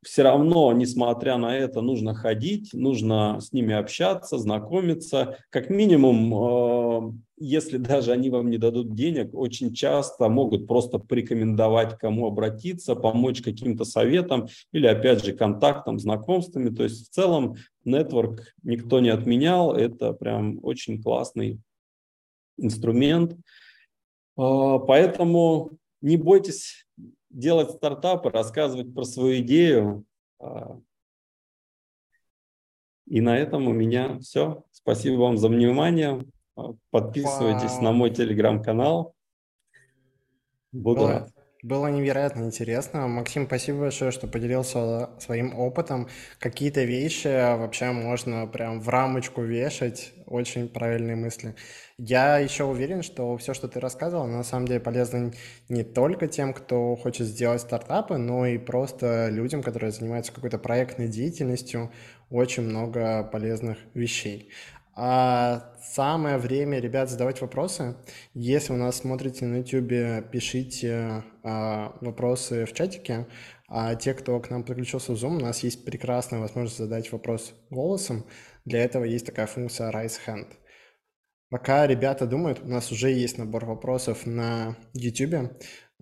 B: все равно, несмотря на это, нужно ходить, нужно с ними общаться, знакомиться. Как минимум, э, если даже они вам не дадут денег, очень часто могут просто порекомендовать, кому обратиться, помочь каким-то советам или, опять же, контактам, знакомствами. То есть в целом нетворк никто не отменял. Это прям очень классный инструмент. Э, поэтому не бойтесь делать стартапы, рассказывать про свою идею. А, и на этом у меня все. Спасибо вам за внимание. Подписывайтесь Вау. на мой телеграм-канал.
A: Буду рад. Было невероятно интересно. Максим, спасибо большое, что поделился своим опытом. Какие-то вещи вообще можно прям в рамочку вешать. Очень правильные мысли. Я еще уверен, что все, что ты рассказывал, на самом деле полезно не только тем, кто хочет сделать стартапы, но и просто людям, которые занимаются какой-то проектной деятельностью. Очень много полезных вещей. А самое время, ребят, задавать вопросы. Если вы нас смотрите на YouTube, пишите а, вопросы в чатике. А те, кто к нам подключился в Zoom, у нас есть прекрасная возможность задать вопрос голосом. Для этого есть такая функция Raise Hand. Пока ребята думают, у нас уже есть набор вопросов на YouTube.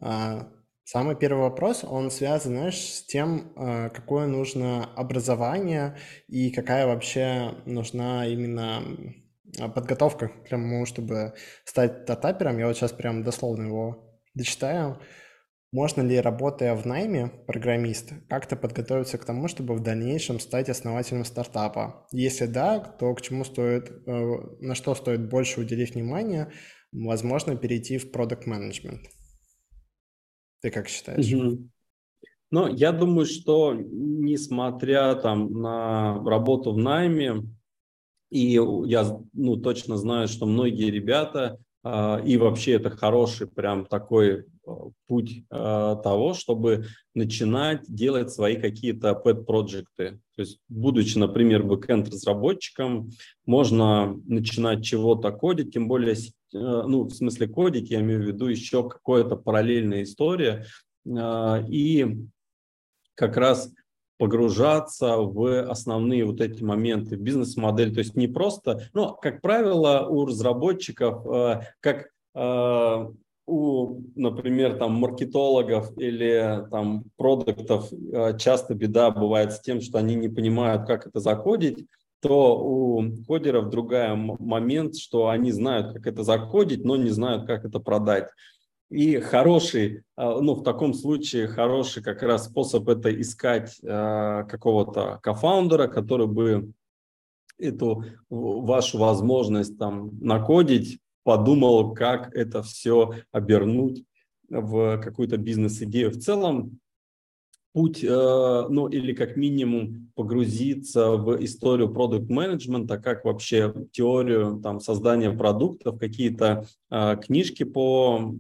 A: А, самый первый вопрос, он связан, знаешь, с тем, а, какое нужно образование и какая вообще нужна именно подготовка к тому, чтобы стать стартапером. Я вот сейчас прям дословно его дочитаю. Можно ли, работая в найме программиста, как-то подготовиться к тому, чтобы в дальнейшем стать основателем стартапа? Если да, то к чему стоит, э, на что стоит больше уделить внимание? Возможно, перейти в продукт менеджмент. Ты как считаешь?
B: Угу. Ну, я думаю, что несмотря там на работу в найме, и я ну, точно знаю, что многие ребята, э, и вообще это хороший прям такой путь э, того, чтобы начинать делать свои какие-то pet-проекты. То есть, будучи, например, бэкэнд-разработчиком, можно начинать чего-то кодить, тем более, э, ну, в смысле кодить, я имею в виду еще какая-то параллельная история, э, и как раз погружаться в основные вот эти моменты, бизнес-модель. То есть не просто, ну, как правило, у разработчиков, э, как э, у, например, там маркетологов или там продуктов э, часто беда бывает с тем, что они не понимают, как это закодить, то у кодеров другая момент, что они знают, как это закодить, но не знают, как это продать. И хороший, э, ну, в таком случае хороший как раз способ это искать э, какого-то кофаундера, который бы эту вашу возможность там накодить подумал, как это все обернуть в какую-то бизнес-идею. В целом, путь, э, ну или как минимум погрузиться в историю продукт менеджмента, как вообще теорию там, создания продуктов, какие-то э, книжки по,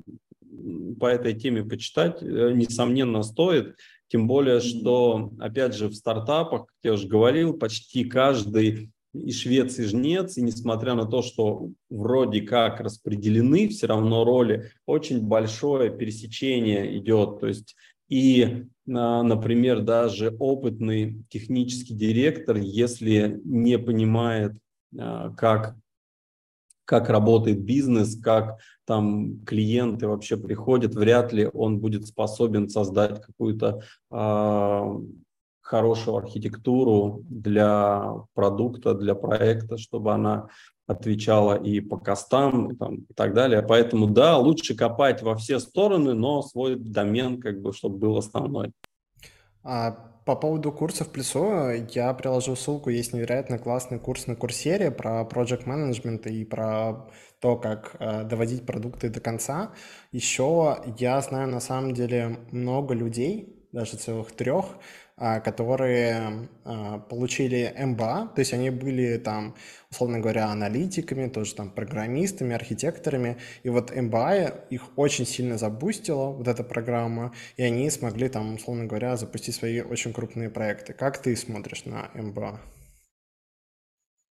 B: по этой теме почитать, э, несомненно, стоит. Тем более, что, опять же, в стартапах, как я уже говорил, почти каждый и швец, и жнец, и несмотря на то, что вроде как распределены все равно роли, очень большое пересечение идет. То есть и, а, например, даже опытный технический директор, если не понимает, а, как, как работает бизнес, как там клиенты вообще приходят, вряд ли он будет способен создать какую-то а, хорошую архитектуру для продукта, для проекта, чтобы она отвечала и по костам и, там, и так далее. Поэтому да, лучше копать во все стороны, но свой домен, как бы, чтобы был основной.
A: А по поводу курсов плюсу, я приложу ссылку, есть невероятно классный курс на курсере про project management и про то, как э, доводить продукты до конца. Еще я знаю на самом деле много людей, даже целых трех, которые а, получили МБА, то есть они были там, условно говоря, аналитиками, тоже там программистами, архитекторами, и вот МБА их очень сильно забустила, вот эта программа, и они смогли там, условно говоря, запустить свои очень крупные проекты. Как ты смотришь на МБА?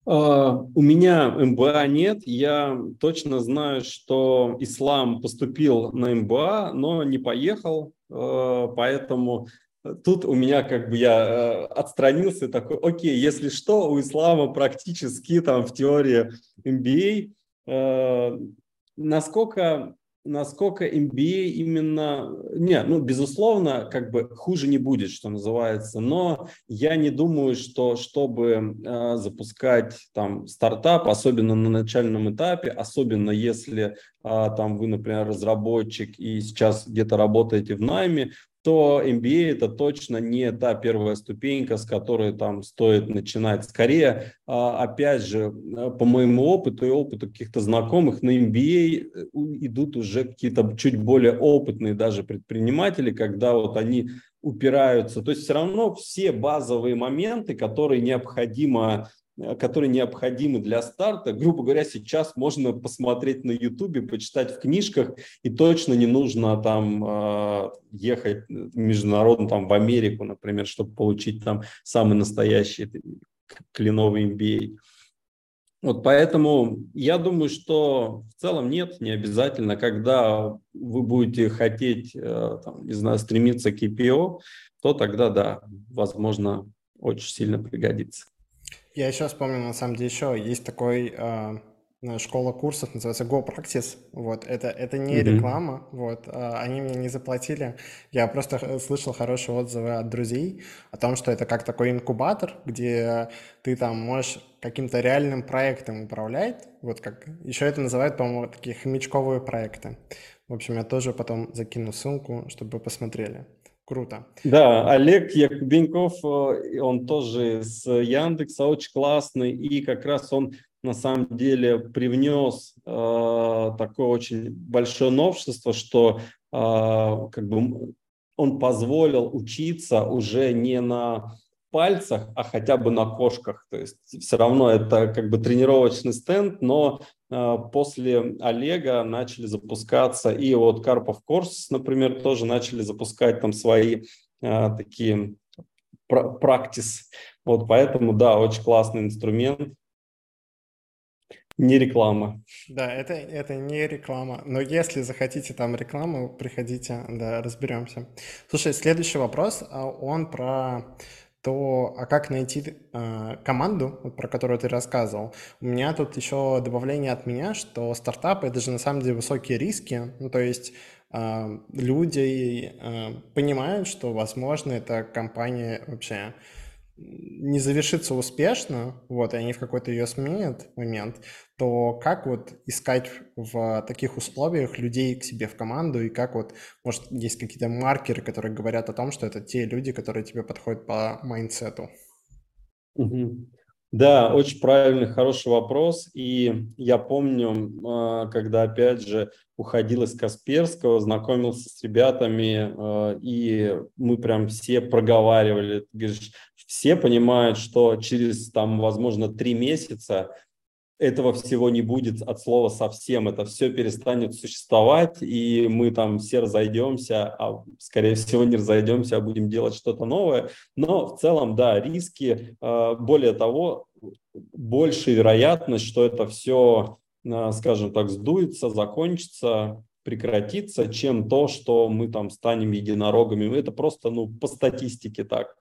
B: А, у меня МБА нет. Я точно знаю, что Ислам поступил на МБА, но не поехал, поэтому тут у меня как бы я э, отстранился такой, окей, если что, у ислама практически там в теории MBA, э, насколько насколько MBA именно... Не, ну, безусловно, как бы хуже не будет, что называется, но я не думаю, что чтобы э, запускать там стартап, особенно на начальном этапе, особенно если э, там вы, например, разработчик и сейчас где-то работаете в найме, то MBA это точно не та первая ступенька, с которой там стоит начинать. Скорее, а, опять же, э, по моему опыту и опыту каких-то знакомых, на MBA э, идут уже какие-то чуть более опытные даже предприниматели, когда вот они упираются. То есть все равно все базовые моменты, которые необходимо которые необходимы для старта, грубо говоря, сейчас можно посмотреть на Ютубе, почитать в книжках, и точно не нужно там э, ехать международно, там в Америку, например, чтобы получить там самый настоящий кленовый MBA. Вот поэтому я думаю, что в целом нет, не обязательно, когда вы будете хотеть, э, там, не знаю, стремиться к IPO, то тогда, да, возможно, очень сильно пригодится.
A: Я еще вспомнил, на самом деле, еще есть такой э, школа курсов, называется Go Practice. Вот, это, это не mm-hmm. реклама, вот, э, они мне не заплатили. Я просто слышал хорошие отзывы от друзей о том, что это как такой инкубатор, где ты там можешь каким-то реальным проектом управлять. Вот как еще это называют, по-моему, такие хомячковые проекты. В общем, я тоже потом закину ссылку, чтобы вы посмотрели. Круто.
B: Да, Олег Якубеньков, э, он тоже с Яндекса, очень классный, и как раз он на самом деле привнес э, такое очень большое новшество, что э, как бы он позволил учиться уже не на пальцах, а хотя бы на кошках. То есть все равно это как бы тренировочный стенд, но э, после Олега начали запускаться и вот Карпов Корс, например, тоже начали запускать там свои э, такие практис. Вот поэтому, да, очень классный инструмент. Не реклама.
A: Да, это, это не реклама. Но если захотите там рекламу, приходите, да, разберемся. Слушай, следующий вопрос, а он про то а как найти э, команду, вот, про которую ты рассказывал? У меня тут еще добавление от меня, что стартапы это же на самом деле высокие риски. Ну, то есть э, люди э, понимают, что, возможно, эта компания вообще не завершится успешно, вот, и они в какой-то ее сменят момент, то как вот искать в таких условиях людей к себе в команду, и как вот, может, есть какие-то маркеры, которые говорят о том, что это те люди, которые тебе подходят по mindset
B: у? Да, очень правильный, хороший вопрос. И я помню, а, когда, опять же, уходил из Касперского, знакомился с ребятами, а, и мы прям все проговаривали. говоришь, все понимают, что через, там, возможно, три месяца этого всего не будет от слова совсем, это все перестанет существовать, и мы там все разойдемся, а скорее всего не разойдемся, а будем делать что-то новое. Но в целом, да, риски, а, более того, больше вероятность, что это все, а, скажем так, сдуется, закончится, прекратится, чем то, что мы там станем единорогами. Это просто, ну, по статистике так.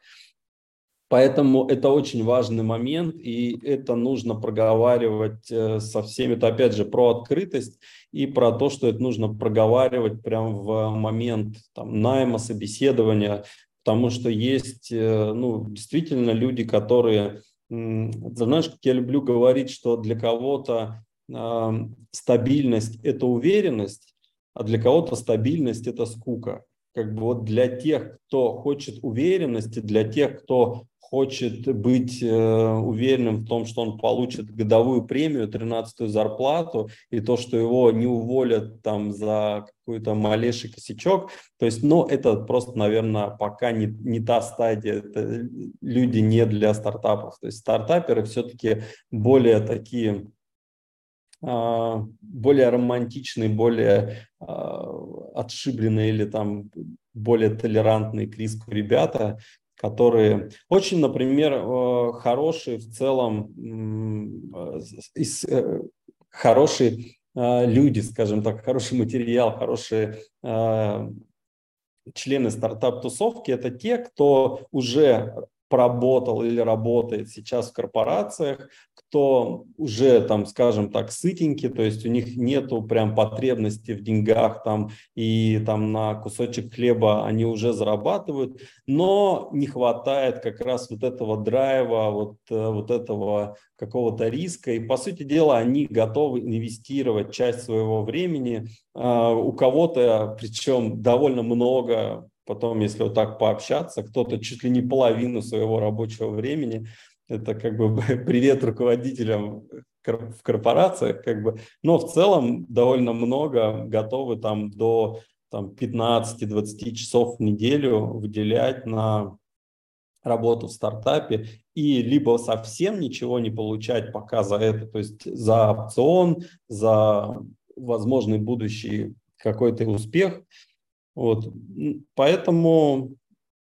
B: Поэтому это очень важный момент, и это нужно проговаривать э, со всеми. Это опять же про открытость и про то, что это нужно проговаривать прямо в момент там, найма, собеседования, потому что есть э, ну, действительно люди, которые, знаешь, как я люблю говорить, что для кого-то э, стабильность – это уверенность, а для кого-то стабильность – это скука. как бы вот для тех, кто хочет уверенности, для тех, кто хочет быть э, уверенным в том, что он получит годовую премию, 13-ю зарплату, и то, что его не уволят там за какой-то малейший косячок. То есть, ну, это просто, наверное, пока не, не та стадия, это люди не для стартапов. То есть стартаперы все-таки более такие а, более романтичные, более а, отшибленные или там более толерантные к риску ребята, которые очень, например, э, хорошие в целом, э, э, хорошие люди, скажем так, хороший материал, хорошие члены стартап-тусовки – это те, кто уже поработал или работает сейчас в корпорациях, кто уже там, скажем так, сытенький, то есть у них нету прям потребности в деньгах там и там на кусочек хлеба они уже зарабатывают, но не хватает как раз вот этого драйва, вот, э, вот этого какого-то риска. И, по сути дела, они готовы инвестировать часть своего времени. А, у кого-то, причем довольно много, потом, если вот так пообщаться, кто-то чуть ли не половину своего рабочего времени это как бы привет руководителям в корпорациях, как бы, но в целом довольно много готовы там до там, 15-20 часов в неделю выделять на работу в стартапе и либо совсем ничего не получать пока за это, то есть за опцион, за возможный будущий какой-то успех. Вот. Поэтому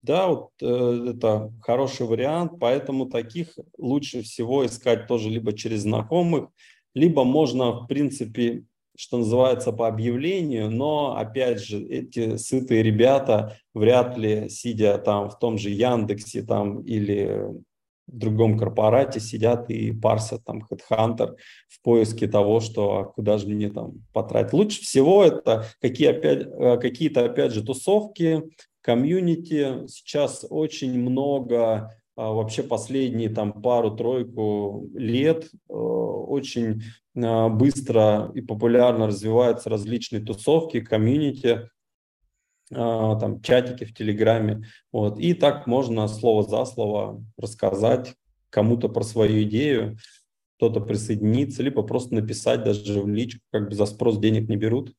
B: да, вот э, это хороший вариант, поэтому таких лучше всего искать тоже либо через знакомых, либо можно, в принципе, что называется, по объявлению, но, опять же, эти сытые ребята вряд ли, сидя там в том же Яндексе там или в другом корпорате, сидят и парсят там HeadHunter в поиске того, что а куда же мне там потратить. Лучше всего это какие опять, э, какие-то, опять же, тусовки, комьюнити. Сейчас очень много, а, вообще последние там пару-тройку лет э, очень а, быстро и популярно развиваются различные тусовки, комьюнити, там чатики в Телеграме. Вот. И так можно слово за слово рассказать кому-то про свою идею, кто-то присоединиться, либо просто написать даже в личку, как бы за спрос денег не берут.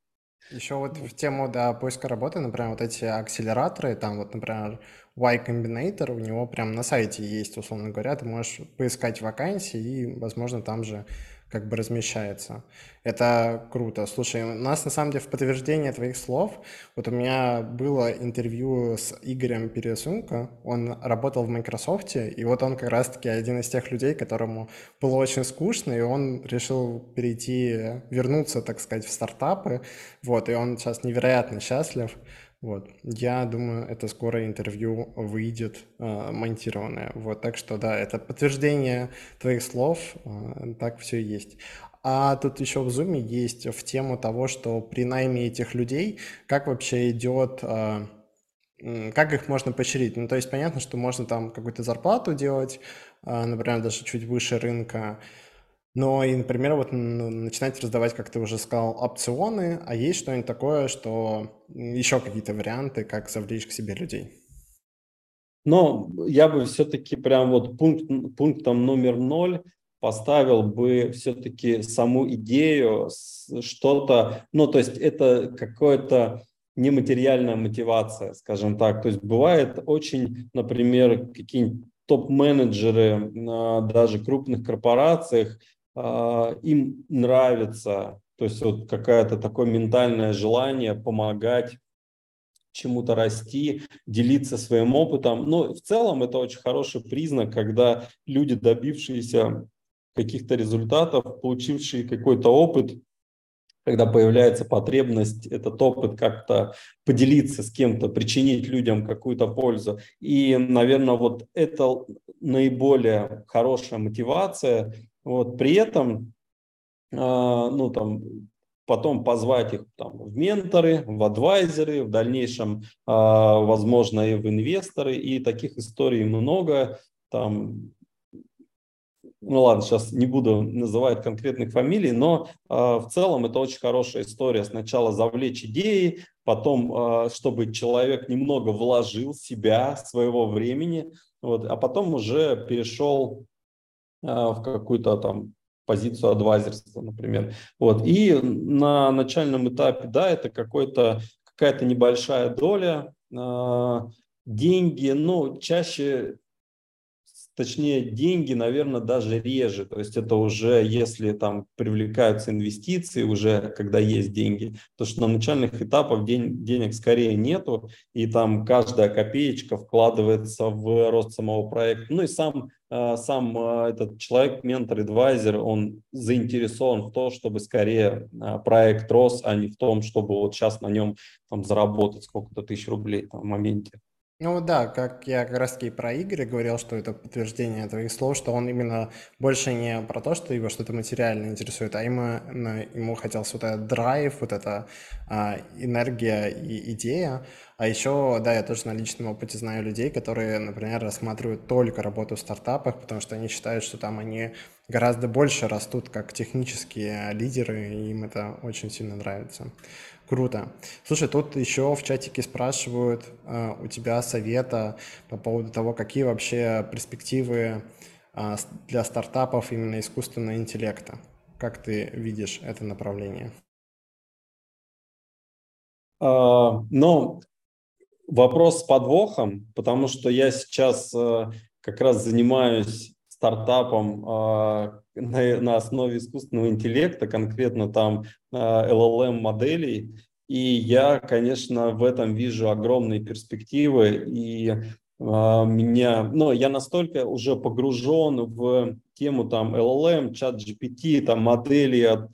A: Еще вот в тему да, поиска работы, например, вот эти акселераторы, там вот, например, Y Combinator, у него прям на сайте есть, условно говоря, ты можешь поискать вакансии и, возможно, там же как бы размещается. Это круто. Слушай, у нас на самом деле в подтверждение твоих слов, вот у меня было интервью с Игорем Пересунко, он работал в Microsoft, и вот он как раз-таки один из тех людей, которому было очень скучно, и он решил перейти, вернуться, так сказать, в стартапы, вот, и он сейчас невероятно счастлив, вот. Я думаю, это скоро интервью выйдет э, монтированное. Вот. Так что да, это подтверждение твоих слов, э, так все и есть. А тут еще в Zoom есть в тему того, что при найме этих людей, как вообще идет, э, как их можно поощрить. Ну, то есть понятно, что можно там какую-то зарплату делать, э, например, даже чуть выше рынка, но и, например, вот начинать раздавать, как ты уже сказал, опционы, а есть что-нибудь такое, что еще какие-то варианты, как завлечь к себе людей?
B: Но я бы все-таки прям вот пункт, пунктом номер ноль поставил бы все-таки саму идею, что-то, ну, то есть это какое-то нематериальная мотивация, скажем так. То есть бывает очень, например, какие-нибудь топ-менеджеры на даже крупных корпорациях, а, им нравится, то есть вот какое-то такое ментальное желание помогать чему-то расти, делиться своим опытом. Но в целом это очень хороший признак, когда люди, добившиеся каких-то результатов, получившие какой-то опыт, когда появляется потребность этот опыт как-то поделиться с кем-то, причинить людям какую-то пользу. И, наверное, вот это наиболее хорошая мотивация вот, при этом, э, ну, там, потом позвать их там, в менторы, в адвайзеры, в дальнейшем, э, возможно, и в инвесторы. И таких историй много. Там ну ладно, сейчас не буду называть конкретных фамилий, но э, в целом это очень хорошая история. Сначала завлечь идеи, потом, э, чтобы человек немного вложил себя, своего времени, вот, а потом уже перешел в какую-то там позицию адвайзерства, например. Вот. И на начальном этапе, да, это какой-то, какая-то небольшая доля, э, деньги, ну, чаще точнее деньги, наверное, даже реже. То есть это уже, если там привлекаются инвестиции, уже когда есть деньги, то что на начальных этапах день, денег скорее нету, и там каждая копеечка вкладывается в рост самого проекта. Ну и сам, сам э, этот человек, ментор, адвайзер, он заинтересован в том, чтобы скорее э, проект рос, а не в том, чтобы вот сейчас на нем там заработать сколько-то тысяч рублей там, в моменте.
A: Ну да, как я как раз таки про Игоря говорил, что это подтверждение твоих слов, что он именно больше не про то, что его что-то материально интересует, а именно ему хотелось вот этот драйв, вот эта а, энергия и идея. А еще, да, я тоже на личном опыте знаю людей, которые, например, рассматривают только работу в стартапах, потому что они считают, что там они гораздо больше растут как технические лидеры, и им это очень сильно нравится. Круто. Слушай, тут еще в чатике спрашивают э, у тебя совета по поводу того, какие вообще перспективы э, для стартапов именно искусственного интеллекта. Как ты видишь это направление?
B: А, ну, вопрос с подвохом, потому что я сейчас э, как раз занимаюсь стартапом э, на, на основе искусственного интеллекта, конкретно там э, LLM моделей. И я, конечно, в этом вижу огромные перспективы. И э, меня, ну, я настолько уже погружен в тему там LLM, чат GPT, там модели от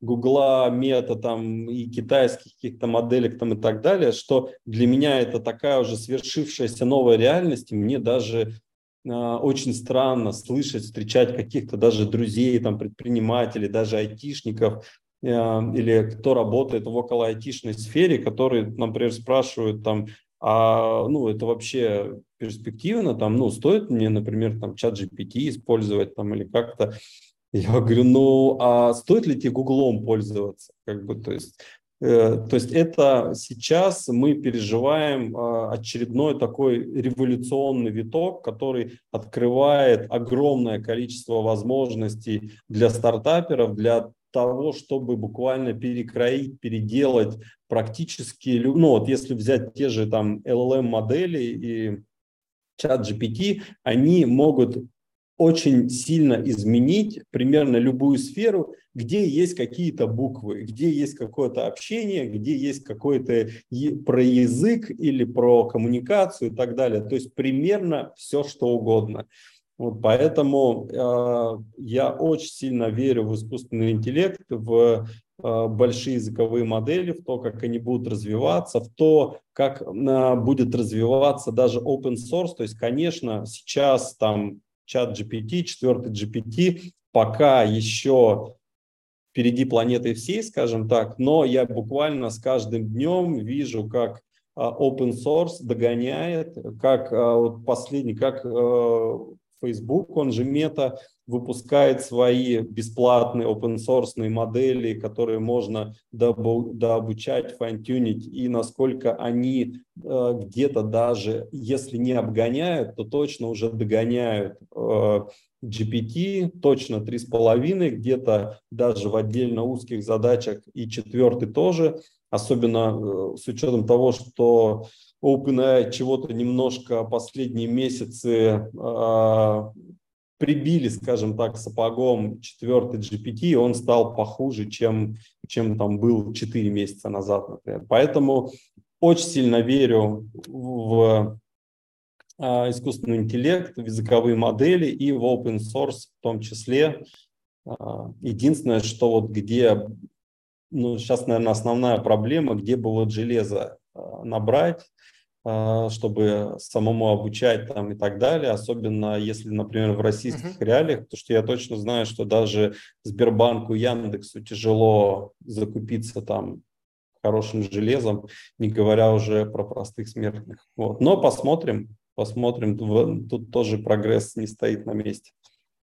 B: Гугла, Мета там и китайских каких-то моделек там и так далее, что для меня это такая уже свершившаяся новая реальность, и мне даже а, очень странно слышать, встречать каких-то даже друзей, там, предпринимателей, даже айтишников, а, или кто работает в около айтишной сфере, которые, например, спрашивают там, а ну это вообще перспективно, там, ну стоит мне, например, там чат GPT использовать там или как-то. Я говорю, ну а стоит ли тебе Гуглом пользоваться? Как бы, то есть Э, то есть это сейчас мы переживаем а, очередной такой революционный виток, который открывает огромное количество возможностей для стартаперов, для того, чтобы буквально перекроить, переделать практически, ну вот если взять те же там LLM модели и чат GPT, они могут очень сильно изменить примерно любую сферу, где есть какие-то буквы, где есть какое-то общение, где есть какой-то про язык или про коммуникацию и так далее. То есть примерно все, что угодно. Вот поэтому э, я очень сильно верю в искусственный интеллект, в э, большие языковые модели, в то, как они будут развиваться, в то, как э, будет развиваться даже open source. То есть, конечно, сейчас там чат GPT, четвертый GPT, пока еще впереди планеты всей, скажем так, но я буквально с каждым днем вижу, как а, open source догоняет, как а, вот последний, как э, Facebook, он же Мета, выпускает свои бесплатные open source модели, которые можно дообучать, файн-тюнить, и насколько они э, где-то даже, если не обгоняют, то точно уже догоняют э, GPT, точно 3,5, где-то даже в отдельно узких задачах и четвертый тоже, особенно э, с учетом того, что OpenAI чего-то немножко последние месяцы э, прибили, скажем так, сапогом четвертый GPT, он стал похуже, чем, чем там был 4 месяца назад, например. Поэтому очень сильно верю в искусственный интеллект, языковые модели и в open source в том числе. Э, единственное, что вот где, ну, сейчас, наверное, основная проблема, где бы вот железо э, набрать, а, чтобы самому обучать там и так далее, особенно если, например, в российских uh-huh. реалиях, потому что я точно знаю, что даже Сбербанку, Яндексу тяжело закупиться там хорошим железом, не говоря уже про простых смертных. Вот. Но посмотрим, посмотрим, тут тоже прогресс не стоит на месте.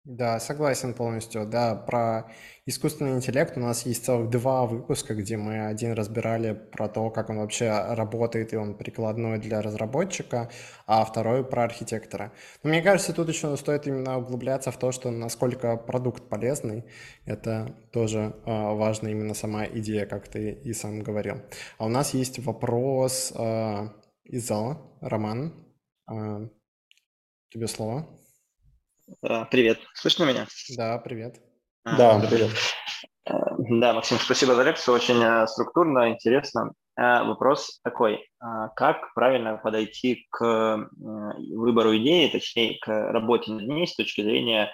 A: Да, согласен полностью. Да, про искусственный интеллект у нас есть целых два выпуска, где мы один разбирали про то, как он вообще работает, и он прикладной для разработчика, а второй про архитектора. Но мне кажется, тут еще стоит именно углубляться в то, что насколько продукт полезный. Это тоже э, важно, именно сама идея, как ты и сам говорил. А у нас есть вопрос э, из зала. Роман, тебе слово.
C: А, привет. Слышно меня?
A: Да, привет.
B: А, да, привет.
C: Э, да, Максим, спасибо за лекцию. Очень э, структурно, интересно. Э, вопрос такой. Как правильно подойти к выбору идеи, точнее, к работе над ней с точки зрения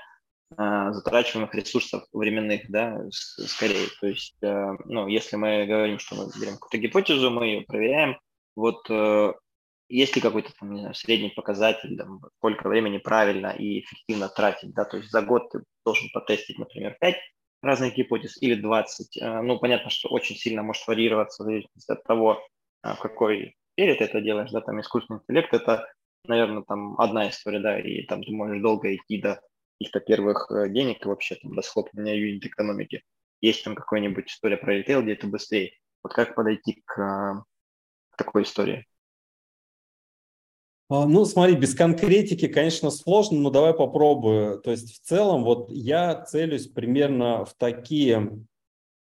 C: затрачиваемых ресурсов временных, да, скорее. То есть, ну, если мы говорим, что мы берем какую-то гипотезу, мы ее проверяем, вот есть ли какой-то там, не знаю, средний показатель, там, сколько времени правильно и эффективно тратить, да, то есть за год ты должен потестить, например, 5 разных гипотез или 20. Э, ну, понятно, что очень сильно может варьироваться в зависимости от того, э, в какой сфере ты это делаешь, да, там искусственный интеллект – это, наверное, там одна история, да, и там ты можешь долго идти до каких-то первых э, денег и вообще там до схлопывания юнит экономики. Есть там какая-нибудь история про ритейл, где это быстрее. Вот как подойти к, к такой истории?
B: А, ну, смотри, без конкретики, конечно, сложно, но давай попробую. То есть в целом вот я целюсь примерно в такие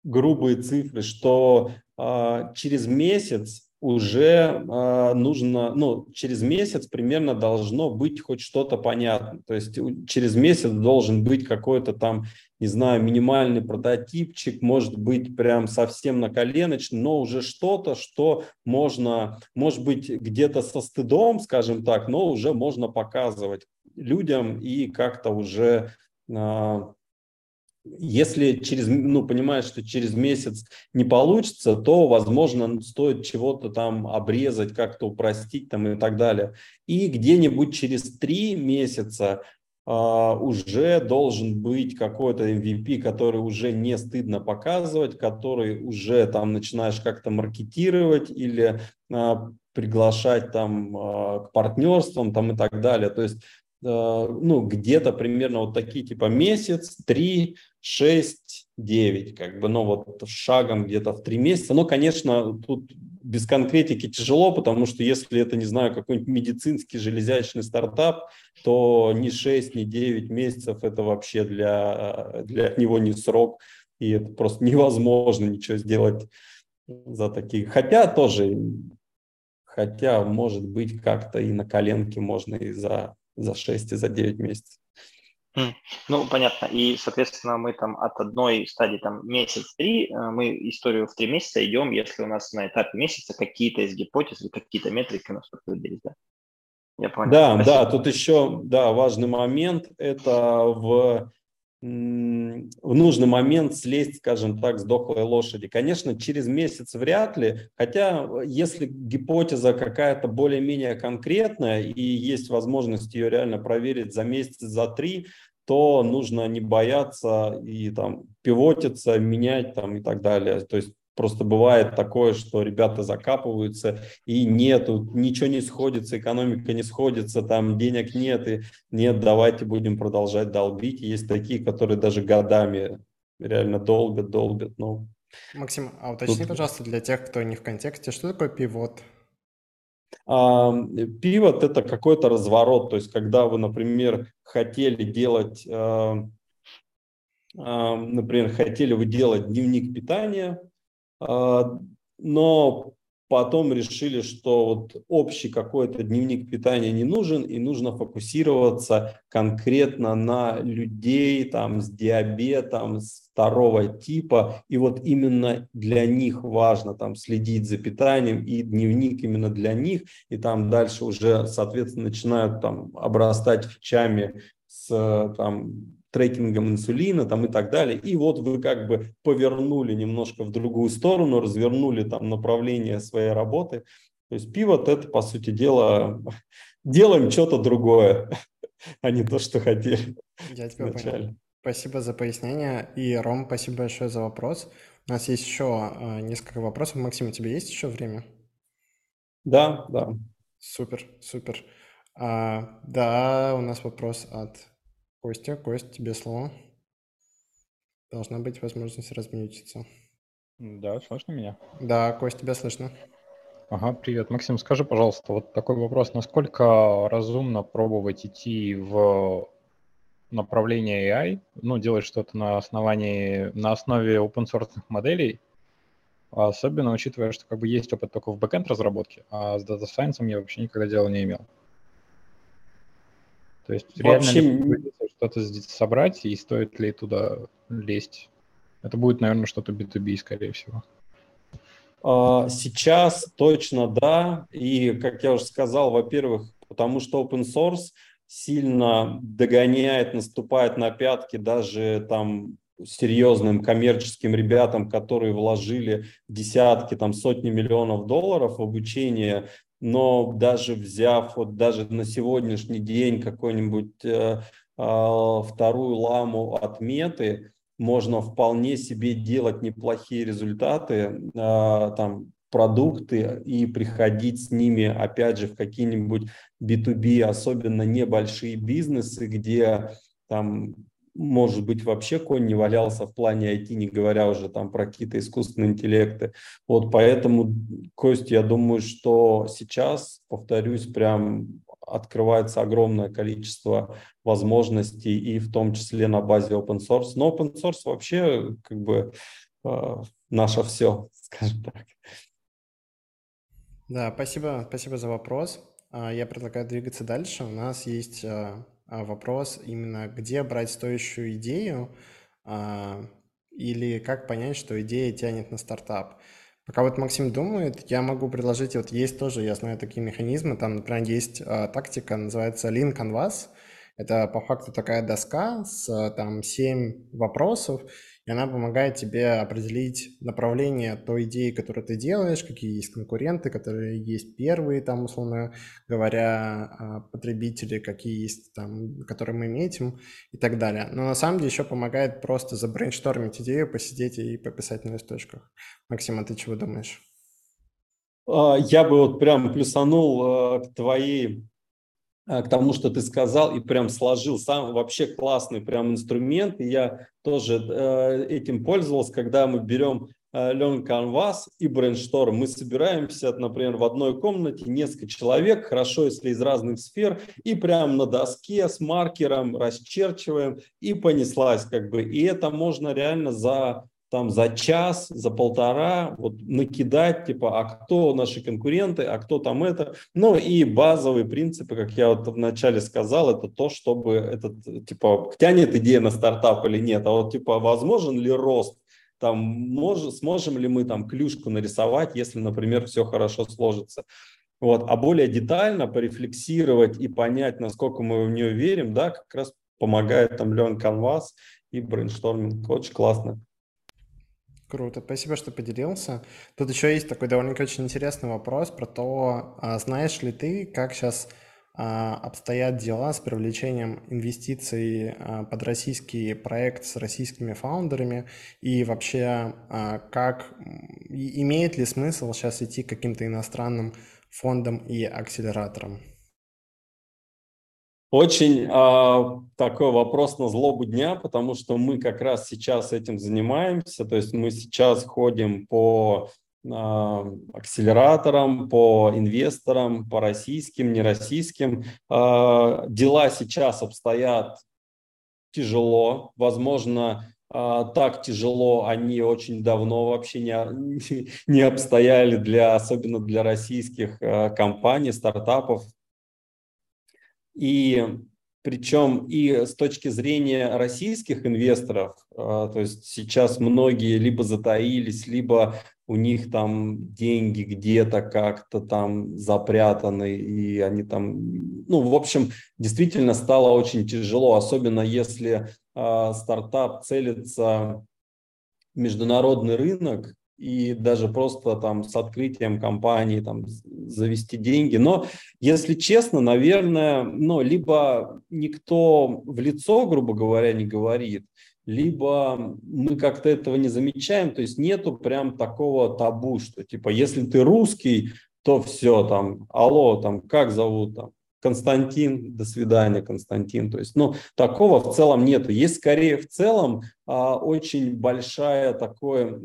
B: грубые цифры, что э, через месяц уже э, нужно, ну, через месяц примерно должно быть хоть что-то понятно. То есть через месяц должен быть какой-то там, не знаю, минимальный прототипчик, может быть прям совсем на коленочный, но уже что-то, что можно, может быть, где-то со стыдом, скажем так, но уже можно показывать людям и как-то уже э, если через, ну, понимаешь, что через месяц не получится, то, возможно, стоит чего-то там обрезать, как-то упростить там и так далее. И где-нибудь через три месяца Uh, уже должен быть какой-то MVP, который уже не стыдно показывать, который уже там начинаешь как-то маркетировать или uh, приглашать там uh, к партнерствам там и так далее. То есть ну, где-то примерно вот такие типа месяц, три, 6, 9, как бы, ну вот шагом где-то в 3 месяца. Но, конечно, тут без конкретики тяжело, потому что если это, не знаю, какой-нибудь медицинский железячный стартап, то ни 6, ни 9 месяцев это вообще для, для него не срок, и это просто невозможно ничего сделать за такие. Хотя тоже, хотя, может быть, как-то и на коленке можно и за, за 6, и за 9 месяцев.
C: Ну, понятно. И, соответственно, мы там от одной стадии, там, месяц-три, э, мы историю в три месяца идем, если у нас на этапе месяца какие-то из гипотез или какие-то метрики у нас подтвердились, да?
B: Я понял. Да, Спасибо. да, тут еще, да, важный момент, это в в нужный момент слезть, скажем так, с дохлой лошади. Конечно, через месяц вряд ли, хотя если гипотеза какая-то более-менее конкретная и есть возможность ее реально проверить за месяц, за три, то нужно не бояться и там пивотиться, менять там и так далее. То есть просто бывает такое, что ребята закапываются и нету, ничего не сходится, экономика не сходится, там денег нет, и нет, давайте будем продолжать долбить. есть такие, которые даже годами реально долбят, долбят. Но
A: Максим, а уточни, тут... пожалуйста, для тех, кто не в контексте, что такое пивот?
B: Пивот – это какой-то разворот, то есть когда вы, например, хотели делать, например, хотели вы делать дневник питания, а, но потом решили, что вот общий какой-то дневник питания не нужен, и нужно фокусироваться конкретно на людей там, с диабетом, второго типа, и вот именно для них важно там следить за питанием, и дневник именно для них, и там дальше уже, соответственно, начинают там обрастать фичами с там трекингом инсулина там и так далее. И вот вы как бы повернули немножко в другую сторону, развернули там направление своей работы. То есть пивот это, по сути дела, делаем что-то другое, а не то, что хотели.
A: Я тебя вначале. понял. Спасибо за пояснение. И, Ром, спасибо большое за вопрос. У нас есть еще э, несколько вопросов. Максим, у тебя есть еще время?
B: Да, да.
A: Супер, супер. А, да, у нас вопрос от Костя, Кость, тебе слово. Должна быть возможность размьютиться.
D: Да, слышно меня?
A: Да, Кость, тебя слышно.
D: Ага, привет. Максим, скажи, пожалуйста, вот такой вопрос. Насколько разумно пробовать идти в направление AI, ну, делать что-то на основании, на основе open source моделей, особенно учитывая, что как бы есть опыт только в бэкенд разработке, а с Data Science я вообще никогда дела не имел. То есть вообще... реально ли что-то собрать и стоит ли туда лезть? Это будет, наверное, что-то B2B, скорее всего.
B: А, сейчас точно да. И, как я уже сказал, во-первых, потому что open source сильно догоняет, наступает на пятки даже там серьезным коммерческим ребятам, которые вложили десятки, там сотни миллионов долларов в обучение, но даже взяв вот даже на сегодняшний день какой-нибудь э, вторую ламу от меты, можно вполне себе делать неплохие результаты, э, там, продукты и приходить с ними, опять же, в какие-нибудь B2B, особенно небольшие бизнесы, где там может быть, вообще конь не валялся в плане IT, не говоря уже там про какие-то искусственные интеллекты. Вот поэтому, Кость, я думаю, что сейчас, повторюсь, прям открывается огромное количество возможностей, и в том числе на базе open source. Но open source вообще как бы э, наше все, скажем так.
A: Да, спасибо, спасибо за вопрос. А, я предлагаю двигаться дальше. У нас есть а, а, вопрос именно, где брать стоящую идею или как понять, что идея тянет на стартап. Пока вот Максим думает, я могу предложить, вот есть тоже, я знаю такие механизмы, там, например, есть э, тактика, называется Lean Canvas. Это по факту такая доска с там 7 вопросов, и она помогает тебе определить направление той идеи, которую ты делаешь, какие есть конкуренты, которые есть первые, там, условно говоря, а, потребители, какие есть там, которые мы метим и так далее. Но на самом деле еще помогает просто забрейнштормить идею, посидеть и пописать на листочках. Максим, а ты чего думаешь?
B: А, я бы вот прям плюсанул а, к твоей к тому, что ты сказал, и прям сложил сам вообще классный прям инструмент. И я тоже э, этим пользовался, когда мы берем э, Learn Canvas и Brainstorm. Мы собираемся, например, в одной комнате несколько человек, хорошо, если из разных сфер, и прям на доске с маркером расчерчиваем, и понеслась как бы. И это можно реально за там за час, за полтора вот накидать, типа, а кто наши конкуренты, а кто там это. Ну и базовые принципы, как я вот вначале сказал, это то, чтобы этот, типа, тянет идея на стартап или нет, а вот, типа, возможен ли рост, там, мож, сможем ли мы там клюшку нарисовать, если, например, все хорошо сложится. Вот. А более детально порефлексировать и понять, насколько мы в нее верим, да, как раз помогает там Леон Canvas и brainstorming. Очень классно.
A: Круто, спасибо, что поделился. Тут еще есть такой довольно очень интересный вопрос про то, а знаешь ли ты, как сейчас а, обстоят дела с привлечением инвестиций а, под российский проект с российскими founder ами и вообще как имеет ли смысл сейчас идти к каким-то иностранным фондам и акселераторам?
B: Очень э, такой вопрос на злобу дня, потому что мы как раз сейчас этим занимаемся. То есть мы сейчас ходим по э, акселераторам, по инвесторам, по российским, нероссийским. Э, дела сейчас обстоят тяжело. Возможно, так тяжело они очень давно вообще не, не обстояли для, особенно для российских компаний, стартапов, и причем и с точки зрения российских инвесторов, а, то есть сейчас многие либо затаились, либо у них там деньги где-то как-то там запрятаны, и они там, ну, в общем, действительно стало очень тяжело, особенно если э, стартап целится в международный рынок, и даже просто там с открытием компании там завести деньги. Но, если честно, наверное, ну, либо никто в лицо, грубо говоря, не говорит, либо мы как-то этого не замечаем, то есть нету прям такого табу, что типа если ты русский, то все там, алло, там как зовут там, Константин, до свидания, Константин. То есть, ну, такого в целом нету. Есть скорее в целом а, очень большая такая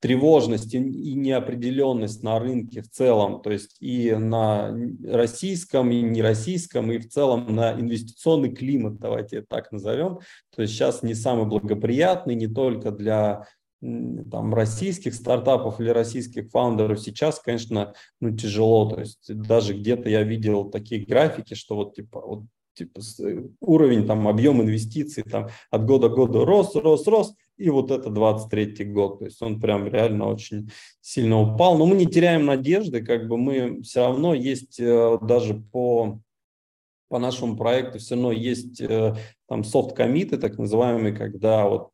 B: тревожность и, и неопределенность на рынке в целом. То есть и на российском, и нероссийском, и в целом на инвестиционный климат, давайте так назовем. То есть сейчас не самый благоприятный не только для там, российских стартапов или российских фаундеров сейчас, конечно, ну, тяжело. То есть даже где-то я видел такие графики, что вот типа вот типа уровень там объем инвестиций там от года к году рос, рос, рос, и вот это 23 год, то есть он прям реально очень сильно упал, но мы не теряем надежды, как бы мы все равно есть э, даже по по нашему проекту все равно есть э, там софт-комиты, так называемые, когда вот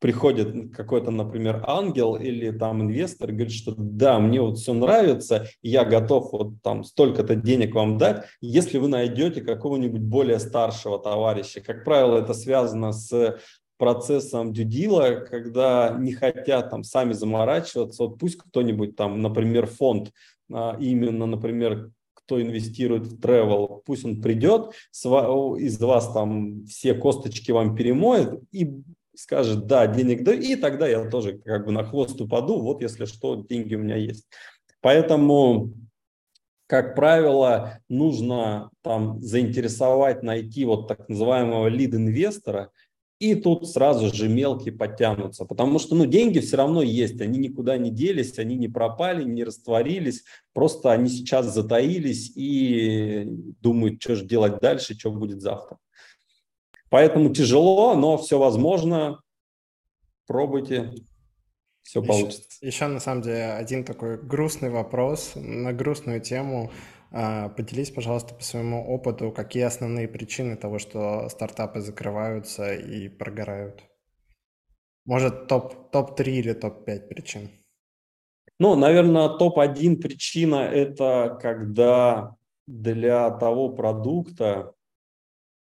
B: приходит какой-то, например, ангел или там инвестор говорит, что да, мне вот все нравится, я готов вот там столько-то денег вам дать, если вы найдете какого-нибудь более старшего товарища. Как правило, это связано с процессом дюдила, когда не хотят там сами заморачиваться, вот пусть кто-нибудь там, например, фонд, а, именно, например, кто инвестирует в travel, пусть он придет, из вас там все косточки вам перемоет и скажет, да, денег да, и тогда я тоже как бы на хвост упаду, вот если что, деньги у меня есть. Поэтому, как правило, нужно там заинтересовать, найти вот так называемого лид-инвестора, и тут сразу же мелкие подтянутся, потому что ну, деньги все равно есть, они никуда не делись, они не пропали, не растворились, просто они сейчас затаились и думают, что же делать дальше, что будет завтра. Поэтому тяжело, но все возможно. Пробуйте, все получится.
A: Еще, на самом деле один такой грустный вопрос на грустную тему. А, поделись, пожалуйста, по своему опыту, какие основные причины того, что стартапы закрываются и прогорают? Может, топ, топ-3 или топ-5 причин?
B: Ну, наверное, топ-1 причина – это когда для того продукта,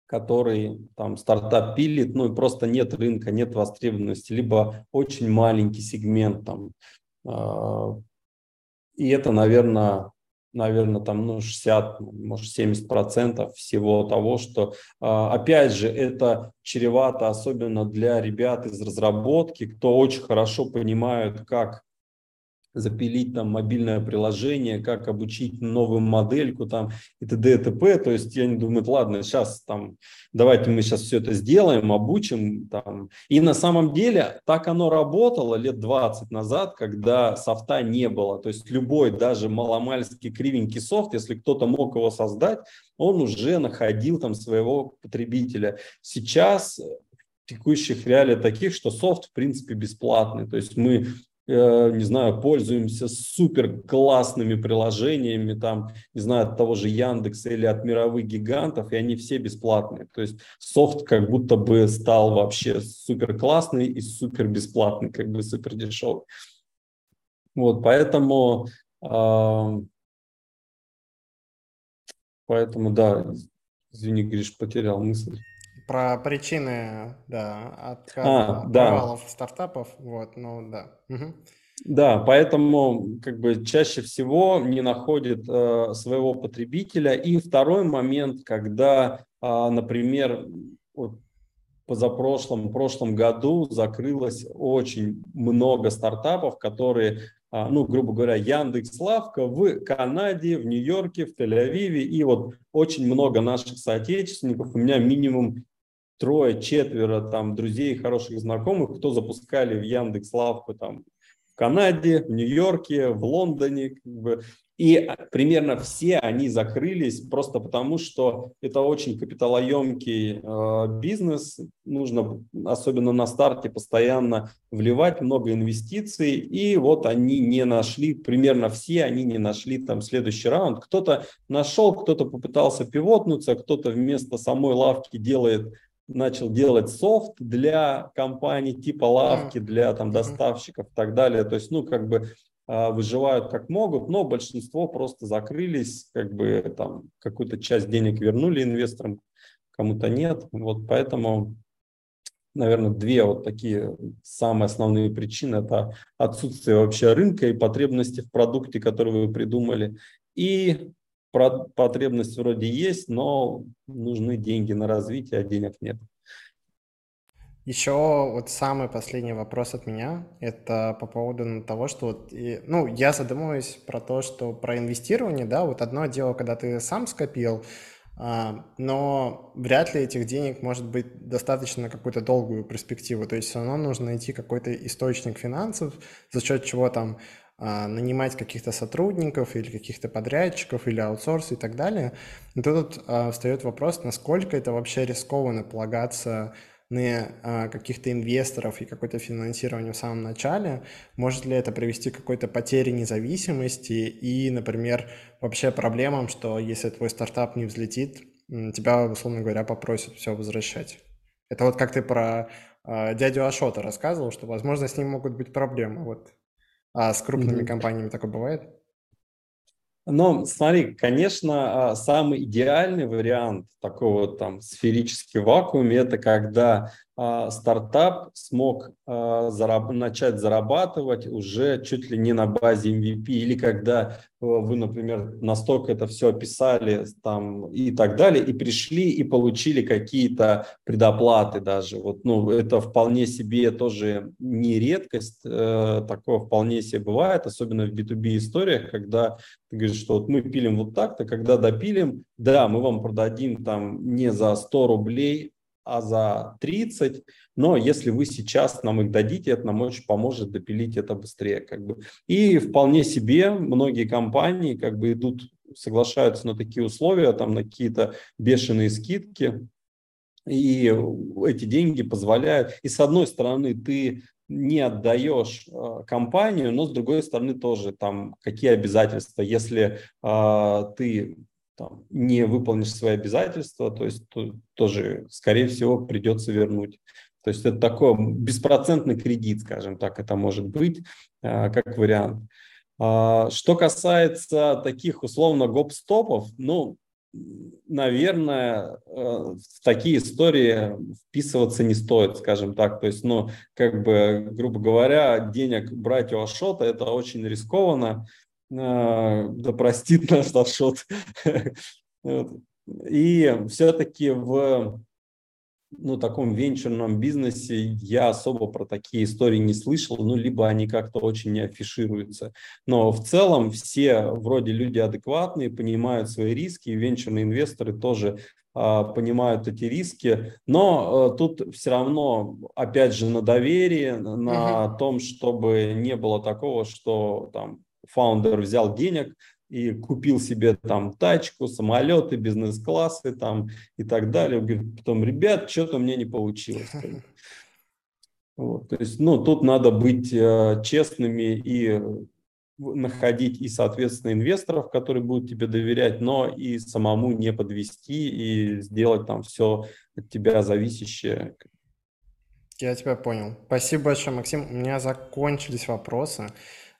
B: который там стартап пилит, ну и просто нет рынка, нет востребованности, либо очень маленький сегмент там. Э, и это, наверное, наверное, там ну, 60, может 70 процентов всего того, что, э, опять же, это чревато, особенно для ребят из разработки, кто очень хорошо понимают, как запилить там мобильное приложение, как обучить новую модельку там и т.д. и т.п. То есть я не думаю, ладно, сейчас там давайте мы сейчас все это сделаем, обучим там. И на самом деле так оно работало лет 20 назад, когда софта не было. То есть любой даже маломальский кривенький софт, если кто-то мог его создать, он уже находил там своего потребителя. Сейчас текущих реалиях таких, что софт в принципе бесплатный. То есть мы не знаю, пользуемся супер классными приложениями, там, не знаю, от того же Яндекса или от мировых гигантов, и они все бесплатные. То есть софт как будто бы стал вообще супер классный и супер бесплатный, как бы супер дешевый. Вот, поэтому, э, поэтому, да, извини, Гриш, потерял мысль.
A: Про причины, да, отказа, а, да. стартапов, вот, ну да. Угу.
B: Да, поэтому как бы чаще всего не находит э, своего потребителя. И второй момент, когда, э, например, вот позапрошлом, прошлом году закрылось очень много стартапов, которые, э, ну, грубо говоря, Яндекс Лавка в Канаде, в Нью-Йорке, в Тель-Авиве, и вот очень много наших соотечественников, у меня минимум трое, четверо там друзей, хороших знакомых, кто запускали в Яндекс Лавку там в Канаде, в Нью-Йорке, в Лондоне, как бы, и примерно все они закрылись просто потому, что это очень капиталоемкий э, бизнес. Нужно, особенно на старте, постоянно вливать много инвестиций. И вот они не нашли, примерно все они не нашли там следующий раунд. Кто-то нашел, кто-то попытался пивотнуться, кто-то вместо самой лавки делает начал делать софт для компаний типа лавки, для там доставщиков и так далее. То есть, ну, как бы а, выживают как могут, но большинство просто закрылись, как бы там какую-то часть денег вернули инвесторам, кому-то нет. Вот поэтому, наверное, две вот такие самые основные причины – это отсутствие вообще рынка и потребности в продукте, который вы придумали, и потребность вроде есть, но нужны деньги на развитие, а денег нет.
A: Еще вот самый последний вопрос от меня, это по поводу того, что вот, ну, я задумываюсь про то, что про инвестирование, да, вот одно дело, когда ты сам скопил, а, но вряд ли этих денег может быть достаточно на какую-то долгую перспективу, то есть все равно нужно найти какой-то источник финансов, за счет чего там нанимать каких-то сотрудников или каких-то подрядчиков или аутсорс и так далее. И тут а, встает вопрос, насколько это вообще рискованно полагаться на а, каких-то инвесторов и какое-то финансирование в самом начале, может ли это привести к какой-то потере независимости и, например, вообще проблемам, что если твой стартап не взлетит, тебя, условно говоря, попросят все возвращать. Это вот как ты про дядю Ашота рассказывал, что, возможно, с ним могут быть проблемы. Вот а с крупными mm-hmm. компаниями такое бывает?
B: Но смотри, конечно, а, самый идеальный вариант такого там сферический вакууме – это когда стартап смог а, зараб- начать зарабатывать уже чуть ли не на базе MVP, или когда э, вы, например, настолько это все описали там, и так далее, и пришли и получили какие-то предоплаты даже. Вот, ну, это вполне себе тоже не редкость, э, такое вполне себе бывает, особенно в B2B историях, когда ты говоришь, что вот мы пилим вот так-то, когда допилим, да, мы вам продадим там не за 100 рублей, а за 30, но если вы сейчас нам их дадите, это нам очень поможет допилить это быстрее. Как бы. И вполне себе многие компании как бы идут, соглашаются на такие условия, там на какие-то бешеные скидки, и эти деньги позволяют. И с одной стороны, ты не отдаешь э, компанию, но с другой стороны тоже там какие обязательства, если э, ты там, не выполнишь свои обязательства, то есть то, тоже, скорее всего, придется вернуть. То есть это такой беспроцентный кредит, скажем так, это может быть э, как вариант. А, что касается таких условно гоп-стопов, ну, наверное, э, в такие истории вписываться не стоит, скажем так. То есть, ну, как бы, грубо говоря, денег брать у Ашота – это очень рискованно. А, да простит наш Ашот. И все-таки в ну, таком венчурном бизнесе я особо про такие истории не слышал, ну, либо они как-то очень не афишируются. Но в целом все вроде люди адекватные, понимают свои риски, и венчурные инвесторы тоже а, понимают эти риски, но а, тут все равно, опять же, на доверии, на uh-huh. том, чтобы не было такого, что там фаундер взял денег и купил себе там тачку, самолеты, бизнес-классы там и так далее. Говорит, потом, ребят, что-то мне не получилось. Вот, то есть, ну, тут надо быть э, честными и находить и, соответственно, инвесторов, которые будут тебе доверять, но и самому не подвести и сделать там все от тебя зависящее.
A: Я тебя понял. Спасибо большое, Максим. У меня закончились вопросы.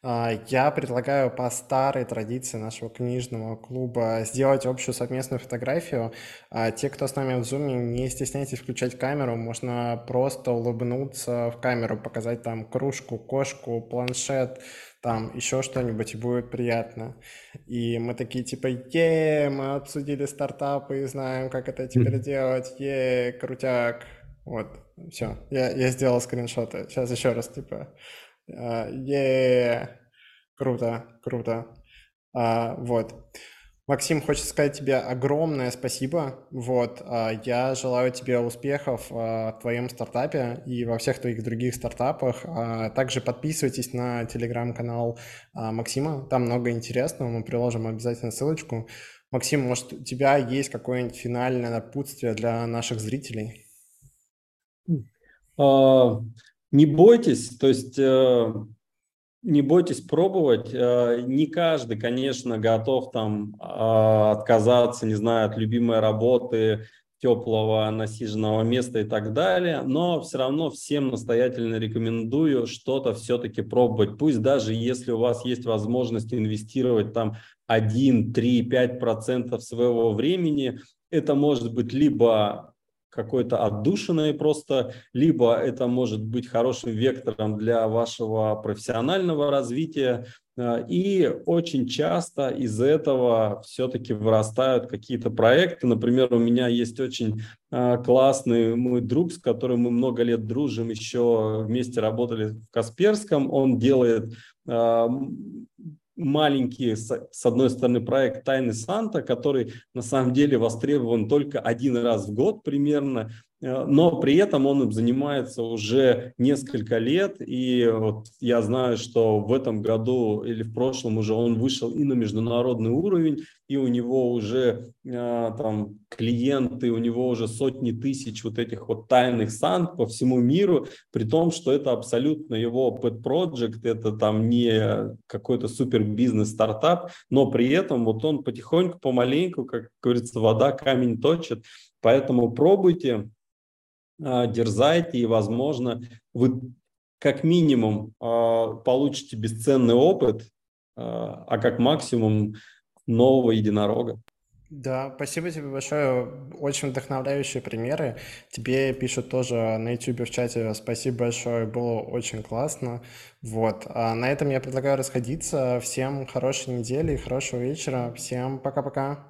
A: А, я предлагаю по старой традиции нашего книжного клуба сделать общую совместную фотографию. А, те, кто с нами в Zoom, не стесняйтесь включать камеру, можно просто улыбнуться в камеру, показать там кружку, кошку, планшет, там еще что-нибудь, и будет приятно. И мы такие типа, е, мы обсудили стартапы и знаем, как это теперь делать, е, крутяк. Вот, все, я, я сделал скриншоты. Сейчас еще раз, типа, е Круто, круто. А, вот. Максим, хочется сказать тебе огромное спасибо. Вот, а, я желаю тебе успехов а, в твоем стартапе и во всех твоих других стартапах. А, также подписывайтесь на телеграм-канал Максима, там много интересного, мы приложим обязательно ссылочку. Максим, может, у тебя есть какое-нибудь финальное напутствие для наших зрителей?
B: Не бойтесь, то есть э, не бойтесь пробовать. Э, не каждый, конечно, готов там а, отказаться, не знаю, от любимой работы, теплого насиженного места и так далее, но все равно всем настоятельно рекомендую что-то все-таки пробовать. Пусть даже если у вас есть возможность инвестировать там 1, 3, 5 процентов своего времени, это может быть либо какой-то отдушиной просто, либо это может быть хорошим вектором для вашего профессионального развития, И очень часто из этого все-таки вырастают какие-то проекты. Например, у меня есть очень классный мой друг, с которым мы много лет дружим, еще вместе работали в Касперском. Он делает маленький, с одной стороны, проект «Тайны Санта», который на самом деле востребован только один раз в год примерно, но при этом он им занимается уже несколько лет, и вот я знаю, что в этом году или в прошлом уже он вышел и на международный уровень, и у него уже э, там клиенты, у него уже сотни тысяч вот этих вот тайных сан по всему миру, при том, что это абсолютно его pet project, это там не какой-то супер бизнес стартап, но при этом вот он потихоньку, помаленьку, как говорится, вода камень точит, поэтому пробуйте, дерзайте, и, возможно, вы как минимум а, получите бесценный опыт, а, а как максимум нового единорога.
A: Да, спасибо тебе большое. Очень вдохновляющие примеры. Тебе пишут тоже на YouTube в чате. Спасибо большое, было очень классно. Вот. А на этом я предлагаю расходиться. Всем хорошей недели и хорошего вечера. Всем пока-пока.